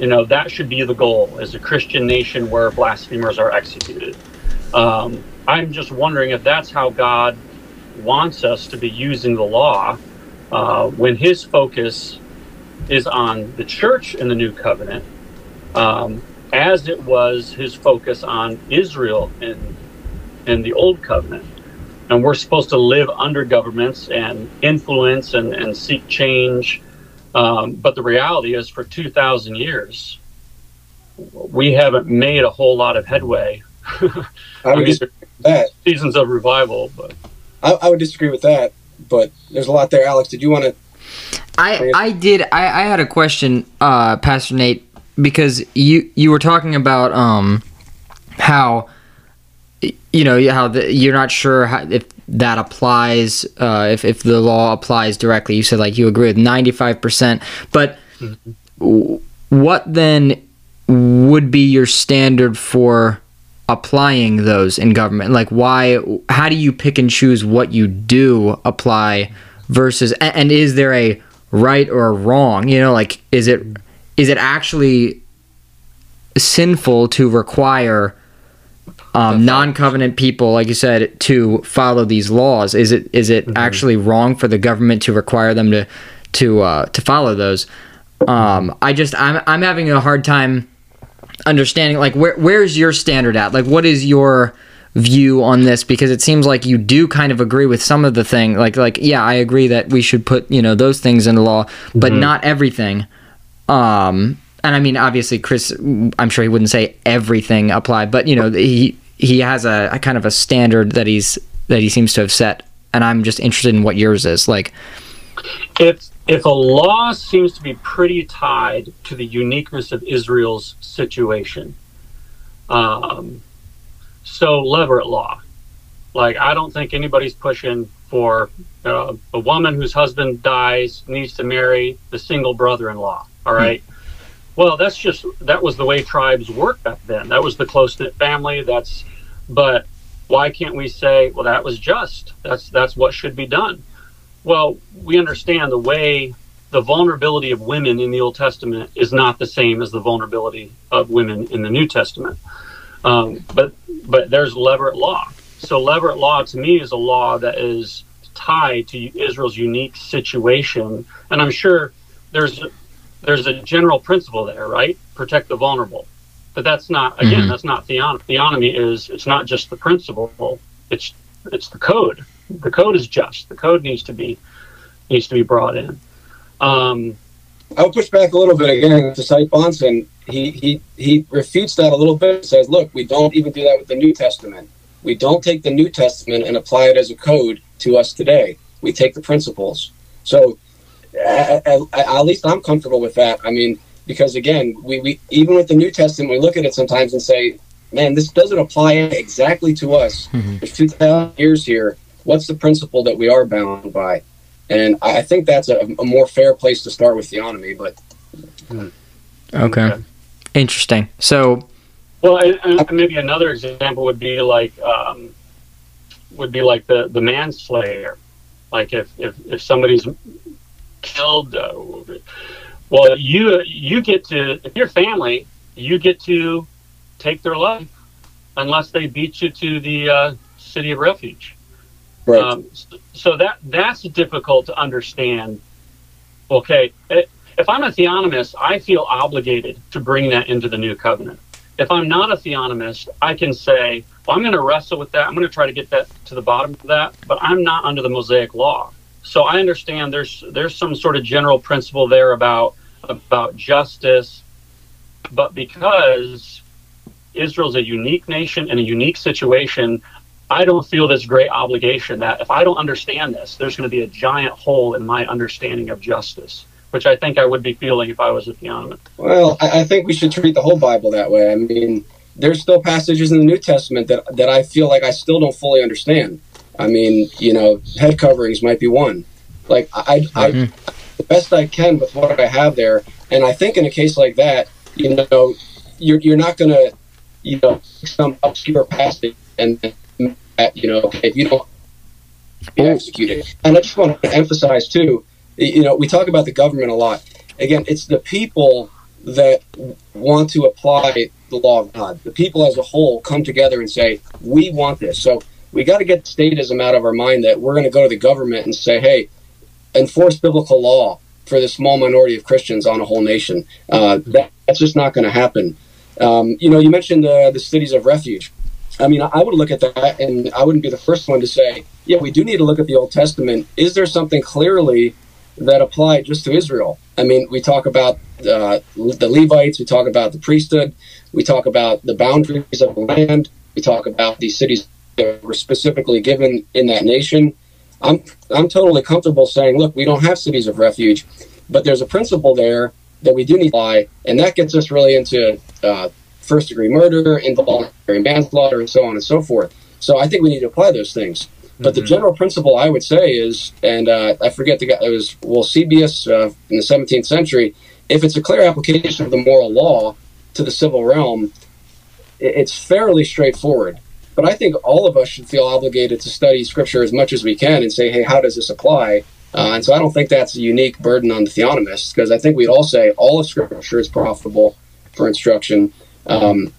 you know, that should be the goal as a Christian nation where blasphemers are executed. Um, I'm just wondering if that's how God wants us to be using the law uh, when his focus is on the church in the new covenant, um, as it was his focus on Israel in in the old covenant. And we're supposed to live under governments and influence and, and seek change. Um, but the reality is, for 2,000 years, we haven't made a whole lot of headway. I, I mean, that. seasons of revival, but I, I would disagree with that, but there's a lot there. Alex, did you want to? I I did. I, I had a question, uh, Pastor Nate, because you you were talking about um how you know how the, you're not sure how, if that applies uh, if if the law applies directly. You said like you agree with 95 percent, but mm-hmm. what then would be your standard for applying those in government like why how do you pick and choose what you do apply versus and, and is there a right or a wrong? You know like is it is it actually sinful to require um, non-covenant people like you said to follow these laws? Is it is it mm-hmm. actually wrong for the government to require them to to uh, to follow those? Um, i just i'm i'm having a hard time understanding like where where's your standard at? Like what is your view on this because it seems like you do kind of agree with some of the thing like like yeah I agree that we should put you know those things in the law but mm-hmm. not everything um and I mean obviously Chris I'm sure he wouldn't say everything apply but you know he he has a, a kind of a standard that he's that he seems to have set and I'm just interested in what yours is like if if a law seems to be pretty tied to the uniqueness of Israel's situation, um, So levirate law, like I don't think anybody's pushing for uh, a woman whose husband dies needs to marry the single brother-in-law. All right. Well, that's just that was the way tribes worked back then. That was the close knit family. That's but why can't we say, well, that was just. That's that's what should be done. Well, we understand the way the vulnerability of women in the Old Testament is not the same as the vulnerability of women in the New Testament. Um, but but there's levirate law. So levirate law to me is a law that is tied to Israel's unique situation, and I'm sure there's there's a general principle there, right? Protect the vulnerable. But that's not again, mm-hmm. that's not theonomy. Theonomy is it's not just the principle; it's it's the code. The code is just. The code needs to be needs to be brought in. Um, I'll push back a little bit again to Bahnsen. He he he refutes that a little bit. And says, look, we don't even do that with the New Testament. We don't take the New Testament and apply it as a code to us today. We take the principles. So at, at, at least I'm comfortable with that. I mean, because again, we, we even with the New Testament, we look at it sometimes and say, man, this doesn't apply exactly to us. Mm-hmm. There's 2,000 years here. What's the principle that we are bound by? And I think that's a, a more fair place to start with theonomy. But okay, okay. interesting. So, well, and, and maybe another example would be like um, would be like the the manslayer. Like if if if somebody's killed, uh, well, you you get to if your family, you get to take their life unless they beat you to the uh, city of refuge. Right. Um, so that that's difficult to understand. Okay, if I'm a theonomist, I feel obligated to bring that into the new covenant. If I'm not a theonomist, I can say, well, I'm going to wrestle with that. I'm going to try to get that to the bottom of that, but I'm not under the Mosaic law. So I understand there's there's some sort of general principle there about about justice, but because Israel's a unique nation in a unique situation, I don't feel this great obligation that if I don't understand this, there's going to be a giant hole in my understanding of justice, which I think I would be feeling if I was a theonomist. Well, I think we should treat the whole Bible that way. I mean, there's still passages in the New Testament that, that I feel like I still don't fully understand. I mean, you know, head coverings might be one. Like, I, mm-hmm. I the best I can with what I have there. And I think in a case like that, you know, you're, you're not going to, you know, some obscure passage and you know, if you don't be executed. And I just want to emphasize too, you know, we talk about the government a lot. Again, it's the people that want to apply the law of God. The people as a whole come together and say, we want this. So we got to get statism out of our mind that we're going to go to the government and say, hey, enforce biblical law for the small minority of Christians on a whole nation. Uh, that, that's just not going to happen. Um, you know, you mentioned uh, the cities of refuge. I mean, I would look at that, and I wouldn't be the first one to say, yeah, we do need to look at the Old Testament. Is there something clearly that applied just to Israel? I mean, we talk about uh, the Levites, we talk about the priesthood, we talk about the boundaries of the land, we talk about these cities that were specifically given in that nation. I'm I'm totally comfortable saying, look, we don't have cities of refuge, but there's a principle there that we do need to apply, and that gets us really into uh, first degree murder, involuntary manslaughter, and so on and so forth. So I think we need to apply those things. But mm-hmm. the general principle I would say is, and uh, I forget the guy, it was, well, Eusebius uh, in the 17th century, if it's a clear application of the moral law to the civil realm, it's fairly straightforward. But I think all of us should feel obligated to study scripture as much as we can and say, hey, how does this apply? Uh, and so I don't think that's a unique burden on the theonomists because I think we'd all say all of scripture is profitable for instruction um,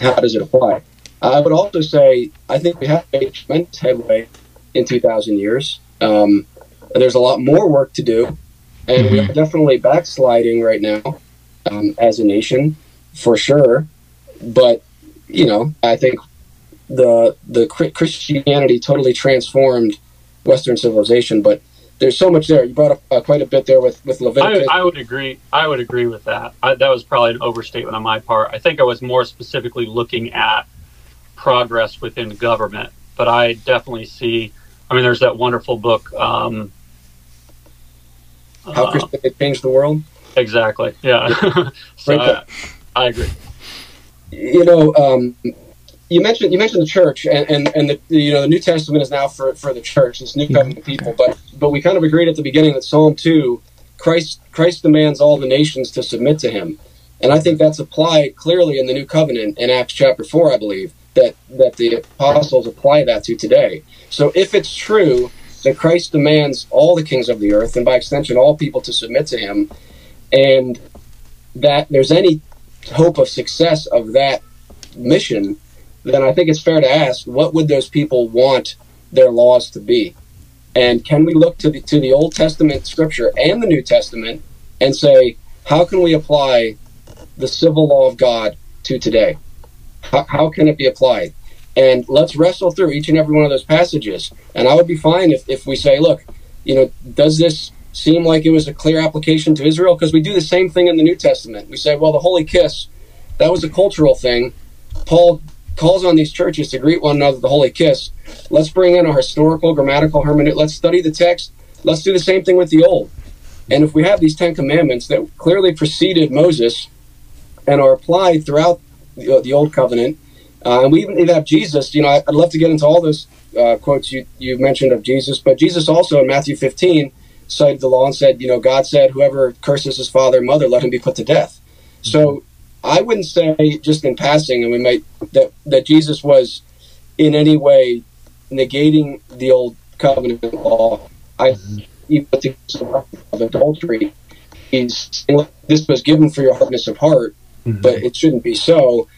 how does it apply? I would also say I think we have made tremendous headway in 2,000 years. Um, there's a lot more work to do, and mm-hmm. we're definitely backsliding right now um, as a nation, for sure. But you know, I think the the Christianity totally transformed Western civilization, but there's so much there. You brought up uh, quite a bit there with with Leviticus. I, I, would agree. I would agree with that. I, that was probably an overstatement on my part. I think I was more specifically looking at progress within government, but I definitely see. I mean, there's that wonderful book. Um, How uh, Christianity changed the world. Exactly. Yeah. so I, I, agree. You know, um, you mentioned you mentioned the church and and, and the, you know the New Testament is now for, for the church, this new covenant mm-hmm. people. But but we kind of agreed at the beginning that Psalm two, Christ Christ demands all the nations to submit to Him, and I think that's applied clearly in the new covenant in Acts chapter four, I believe that that the apostles apply that to today. So if it's true that Christ demands all the kings of the earth and by extension all people to submit to Him, and that there's any hope of success of that mission then I think it's fair to ask what would those people want their laws to be? And can we look to the to the Old Testament scripture and the New Testament and say, how can we apply the civil law of God to today? How, how can it be applied? And let's wrestle through each and every one of those passages. And I would be fine if, if we say, look, you know, does this seem like it was a clear application to Israel? Because we do the same thing in the New Testament. We say, well, the holy kiss, that was a cultural thing. Paul calls on these churches to greet one another the holy kiss. Let's bring in a historical, grammatical hermeneutic. Let's study the text. Let's do the same thing with the old. And if we have these Ten Commandments that clearly preceded Moses and are applied throughout the, the Old Covenant, uh, and we even have Jesus, you know, I'd love to get into all those uh, quotes you, you mentioned of Jesus, but Jesus also in Matthew 15 cited the law and said, you know, God said, whoever curses his father and mother, let him be put to death. So I wouldn't say just in passing, and we might that that Jesus was in any way negating the old covenant law. I even the of adultery, he's this was given for your hardness of heart, mm-hmm. but it shouldn't be so.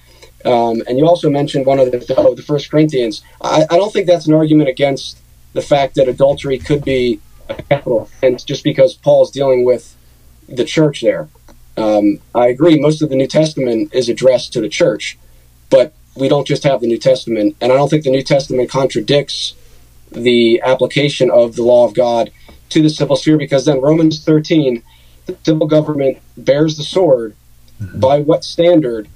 Um, and you also mentioned one of the oh, the First Corinthians. I, I don't think that's an argument against the fact that adultery could be a capital offense just because Paul's dealing with the church there. Um, I agree, most of the New Testament is addressed to the church, but we don't just have the New Testament. And I don't think the New Testament contradicts the application of the law of God to the civil sphere because then Romans 13, the civil government bears the sword. Mm-hmm. By what standard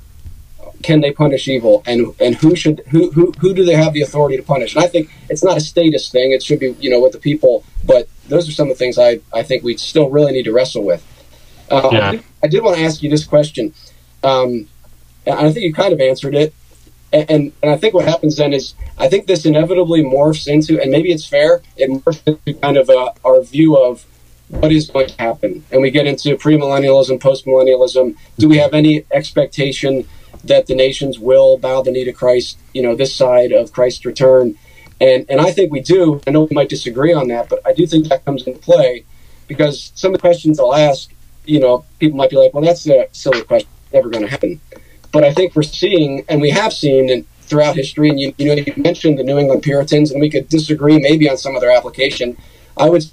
can they punish evil and and who should who, who who do they have the authority to punish and i think it's not a statist thing it should be you know with the people but those are some of the things i i think we still really need to wrestle with uh, yeah. I, did, I, did, want to ask you this question. Um, I think you kind of answered it. And, and, and I think what happens then is I think this inevitably morphs into, and maybe it's fair, it morphs into kind of a, uh, our view of what is going to happen. And we get into premillennialism, postmillennialism. Do we have any expectation that the nations will bow the knee to Christ, you know, this side of Christ's return? And, and I think we do. I know we might disagree on that, but I do think that comes into play because some of the questions I'll ask you know, people might be like, well, that's a silly question, never going to happen. But I think we're seeing, and we have seen and throughout history, and you, you know, you mentioned the New England Puritans, and we could disagree maybe on some of their application. I would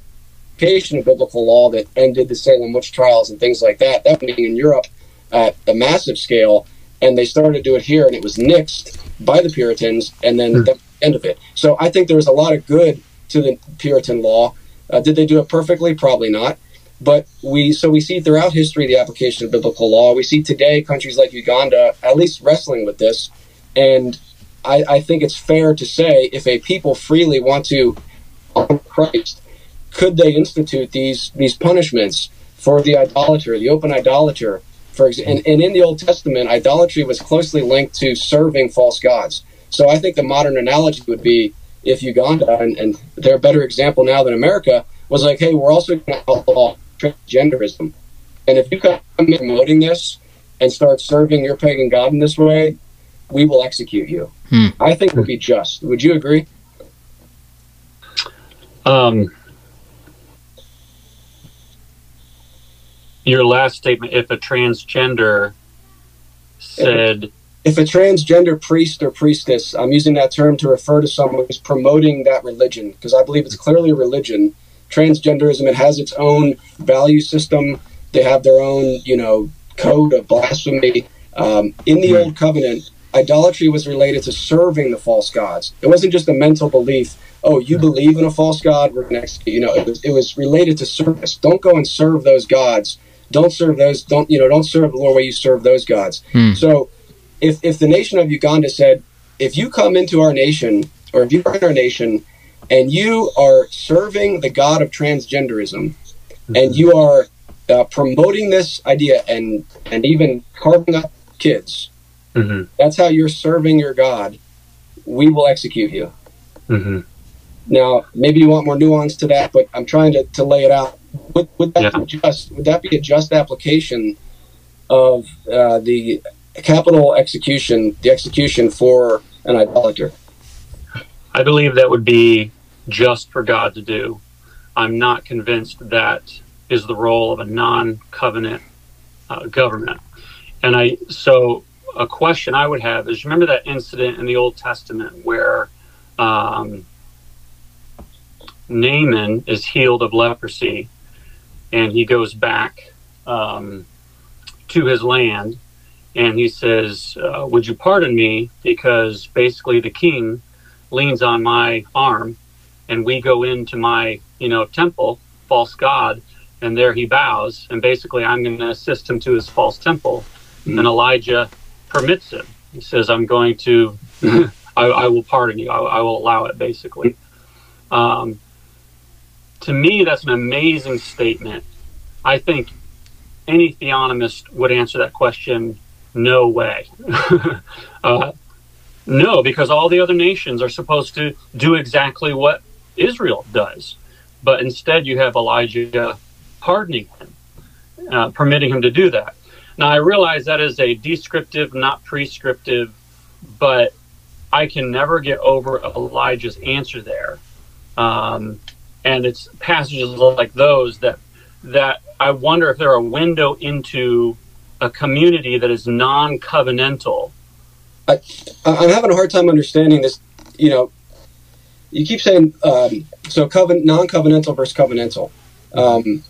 application of biblical law that ended the Salem witch trials and things like that. That being in Europe at a massive scale, and they started to do it here, and it was nixed by the Puritans, and then mm. the end of it. So I think there was a lot of good to the Puritan law. Uh, did they do it perfectly? Probably not. But we so we see throughout history the application of biblical law. We see today countries like Uganda at least wrestling with this, and I, I think it's fair to say if a people freely want to honor Christ, could they institute these these punishments for the idolater, the open idolater? For and, and in the Old Testament, idolatry was closely linked to serving false gods. So I think the modern analogy would be if Uganda, and, and they're a better example now than America, was like, hey, we're also going to outlaw transgenderism. And if you come in promoting this and start serving your pagan god in this way, we will execute you. Hmm. I think it would be just. Would you agree? Um, your last statement, if a transgender said. If, if a transgender priest or priestess, I'm using that term to refer to someone who's promoting that religion, because I believe it's clearly a religion transgenderism. It has its own value system. They have their own, you know, code of blasphemy. Um, in the Old Covenant, idolatry was related to serving the false gods. It wasn't just a mental belief. Oh, you believe in a false god? We're going to execute. You know, it was, it was related to service. Don't go and serve those gods. Don't serve those. Don't you know? Don't serve the Lord where you serve those gods. Hmm. So, if if the nation of Uganda said, if you come into our nation or if you are in our nation and you are serving the god of transgenderism mm-hmm. and you are uh, promoting this idea and and even carving up kids mm-hmm. that's how you're serving your god we will execute you. hmm Now, maybe you want more nuance to that, but I'm trying to, to lay it out. Would, would that Yeah. be just would that be a just application of uh, the capital execution, the execution for an idolater? I believe that would be just for God to do. I'm not convinced that is the role of a non-covenant uh, government. And I so a question I would have is: remember that incident in the Old Testament where um, Naaman is healed of leprosy, and he goes back um, to his land, and he says, uh, "Would you pardon me?" Because basically the king leans on my arm and we go into my you know temple false god and there he bows and basically i'm going to assist him to his false temple. Mhm. and elijah permits him. He says i'm going to I, I will pardon you. I, I will allow it basically. Um, to me that's an amazing statement. I think any theonomist would answer that question no way. Uh, no, because all the other nations are supposed to do exactly what Israel does. But instead, you have Elijah pardoning him, uh, permitting him to do that. Now, I realize that is a descriptive, not prescriptive, but I can never get over Elijah's answer there. Um, and it's passages like those that that I wonder if they're a window into a community that is non-covenantal I- I'm having a hard time understanding this. You know, you keep saying um, so covenant, non-covenantal versus covenantal. Um,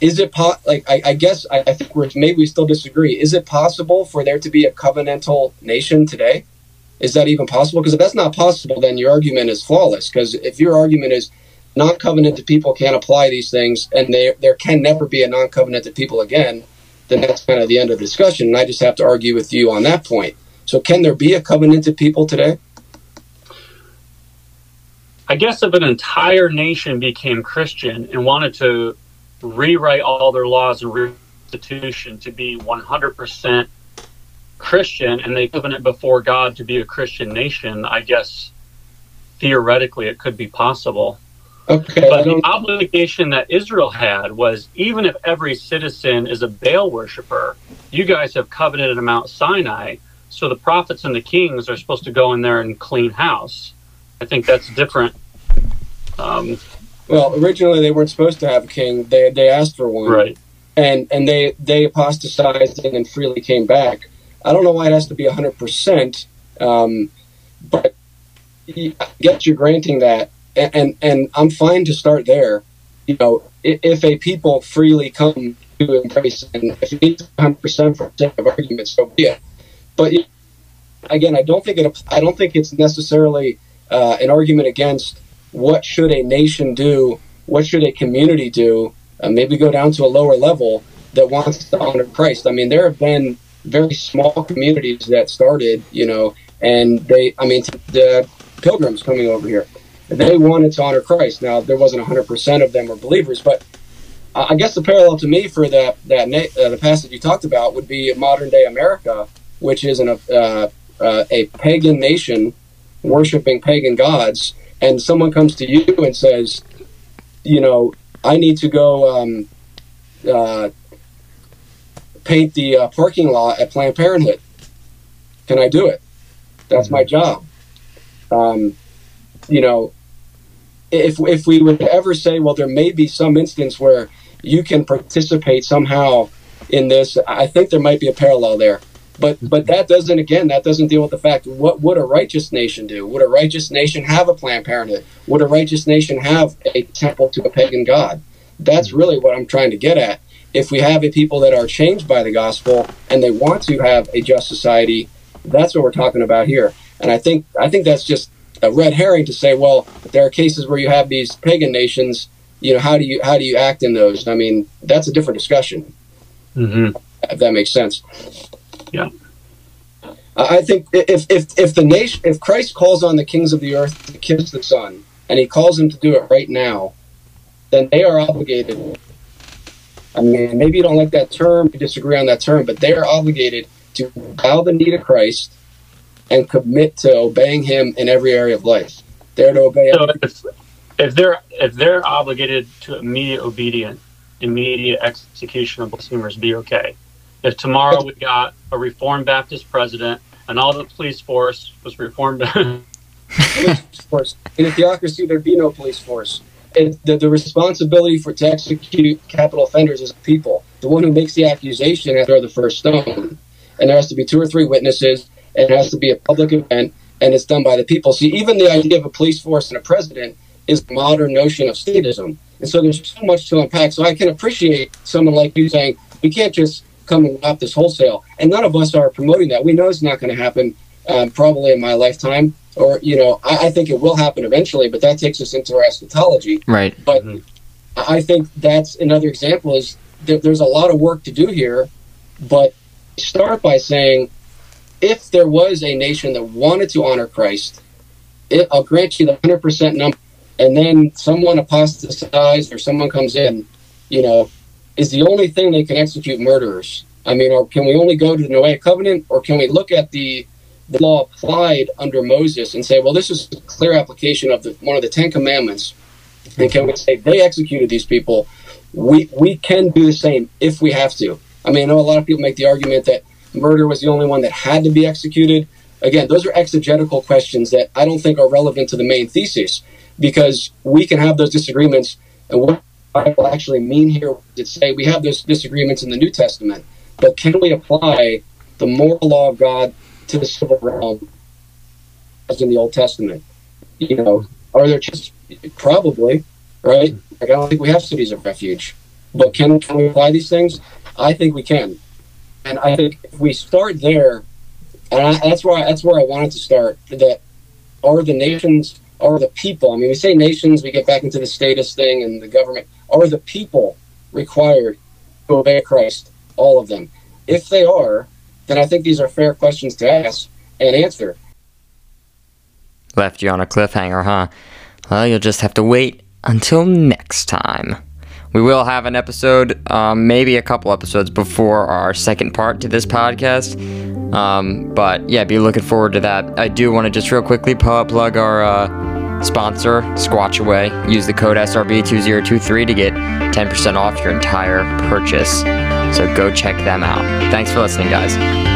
is it po- like I, I guess I, I think we're maybe we still disagree. Is it possible for there to be a covenantal nation today? Is that even possible? Because if that's not possible, then your argument is flawless. Because if your argument is non-covenanted people can't apply these things, and there there can never be a non-covenanted people again, then that's kind of the end of the discussion. And I just have to argue with you on that point. So, can there be a covenanted people today? I guess if an entire nation became Christian and wanted to rewrite all their laws and restitution to be 100% Christian and they covenant before God to be a Christian nation, I guess theoretically it could be possible. Okay, But the obligation that Israel had was even if every citizen is a Baal worshiper, you guys have covenanted at Mount Sinai, so the prophets and the kings are supposed to go in there and clean house. I think that's different. Um, Well, originally they weren't supposed to have a king. They they asked for one, right. and and they they apostatized and then freely came back. I don't know why it has to be hundred percent, um, but I get you're granting that, and, and and I'm fine to start there. You know, if, if a people freely come to embrace, and if you need hundred percent for the sake of argument, so be it. But again, I don't think it. I don't think it's necessarily uh, an argument against what should a nation do, what should a community do, uh, maybe go down to a lower level that wants to honor Christ. I mean, there have been very small communities that started, you know, and they, I mean, the pilgrims coming over here, they wanted to honor Christ. Now, there wasn't 100% of them were believers, but I guess the parallel to me for that, that uh, the passage you talked about would be modern day America, which is an, uh, uh, a pagan nation worshiping pagan gods and someone comes to you and says, you know, I need to go um, uh, paint the uh, parking lot at Planned Parenthood. Can I do it? That's my job. Um, you know, if if we would ever say, well, there may be some instance where you can participate somehow in this, I think there might be a parallel there. But but that doesn't again that doesn't deal with the fact what would a righteous nation do? Would a righteous nation have a Planned Parenthood? Would a righteous nation have a temple to a pagan god? That's really what I'm trying to get at. If we have a people that are changed by the gospel and they want to have a just society, that's what we're talking about here. And I think I think that's just a red herring to say, well, there are cases where you have these pagan nations. You know, how do you how do you act in those? I mean, that's a different discussion. Mm-hmm. If that makes sense. Yeah. I think if if if the nation if Christ calls on the kings of the earth to kiss the Son, and He calls them to do it right now, then they are obligated. I mean, maybe you don't like that term, you disagree on that term, but they are obligated to bow the knee to Christ and commit to obeying him in every area of life. They're to obey. So if, if they're if they're obligated to immediate obedience, immediate execution of blasphemers, be okay. If tomorrow we got a Reformed Baptist president and all the police force was reformed, force. In a theocracy, there'd be no police force. And the, the responsibility for to execute capital offenders is people. The one who makes the accusation has to throw the first stone. And there has to be two or three witnesses, and it has to be a public event, and it's done by the people. See, even the idea of a police force and a president is the modern notion of statism. And so there's so much to unpack. So I can appreciate someone like you saying, we can't just come and adopt this wholesale. And none of us are promoting that. We know it's not going to happen um, probably in my lifetime or you know, I, I, think it will happen eventually, but that takes us into our eschatology. Right. But mm-hmm. I think that's another example is that there's a lot of work to do here, but start by saying, if there was a nation that wanted to honor Christ, it, I'll grant you the hundred percent number, and then someone apostatizes or someone comes in, you know, is the only thing they can execute murderers. I mean, or can we only go to the Noahic covenant, or can we look at the the law applied under Moses and say, well, this is a clear application of the, one of the Ten Commandments, and can we say they executed these people? We we can do the same if we have to. I mean, I know a lot of people make the argument that murder was the only one that had to be executed. Again, those are exegetical questions that I don't think are relevant to the main thesis because we can have those disagreements and what Bible actually mean here. to say we have those disagreements in the New Testament, but can we apply the moral law of God to the civil realm as in the Old Testament. You know, are there just probably right? Like I don't think we have cities of refuge, but can can we apply these things? I think we can, and I think if we start there, and I, that's where I, that's where I wanted to start. That are the nations, are the people. I mean, we say nations, we get back into the statist thing and the government. Are the people required to obey Christ? All of them. If they are, then I think these are fair questions to ask and answer. Left you on a cliffhanger, huh? Well, you'll just have to wait until next time. We will have an episode, um, maybe a couple episodes before our second part to this podcast. Um, but yeah, be looking forward to that. I do want to just real quickly plug our uh, sponsor, Squatch Away. Use the code SRB2023 to get 10% off your entire purchase. So go check them out. Thanks for listening, guys.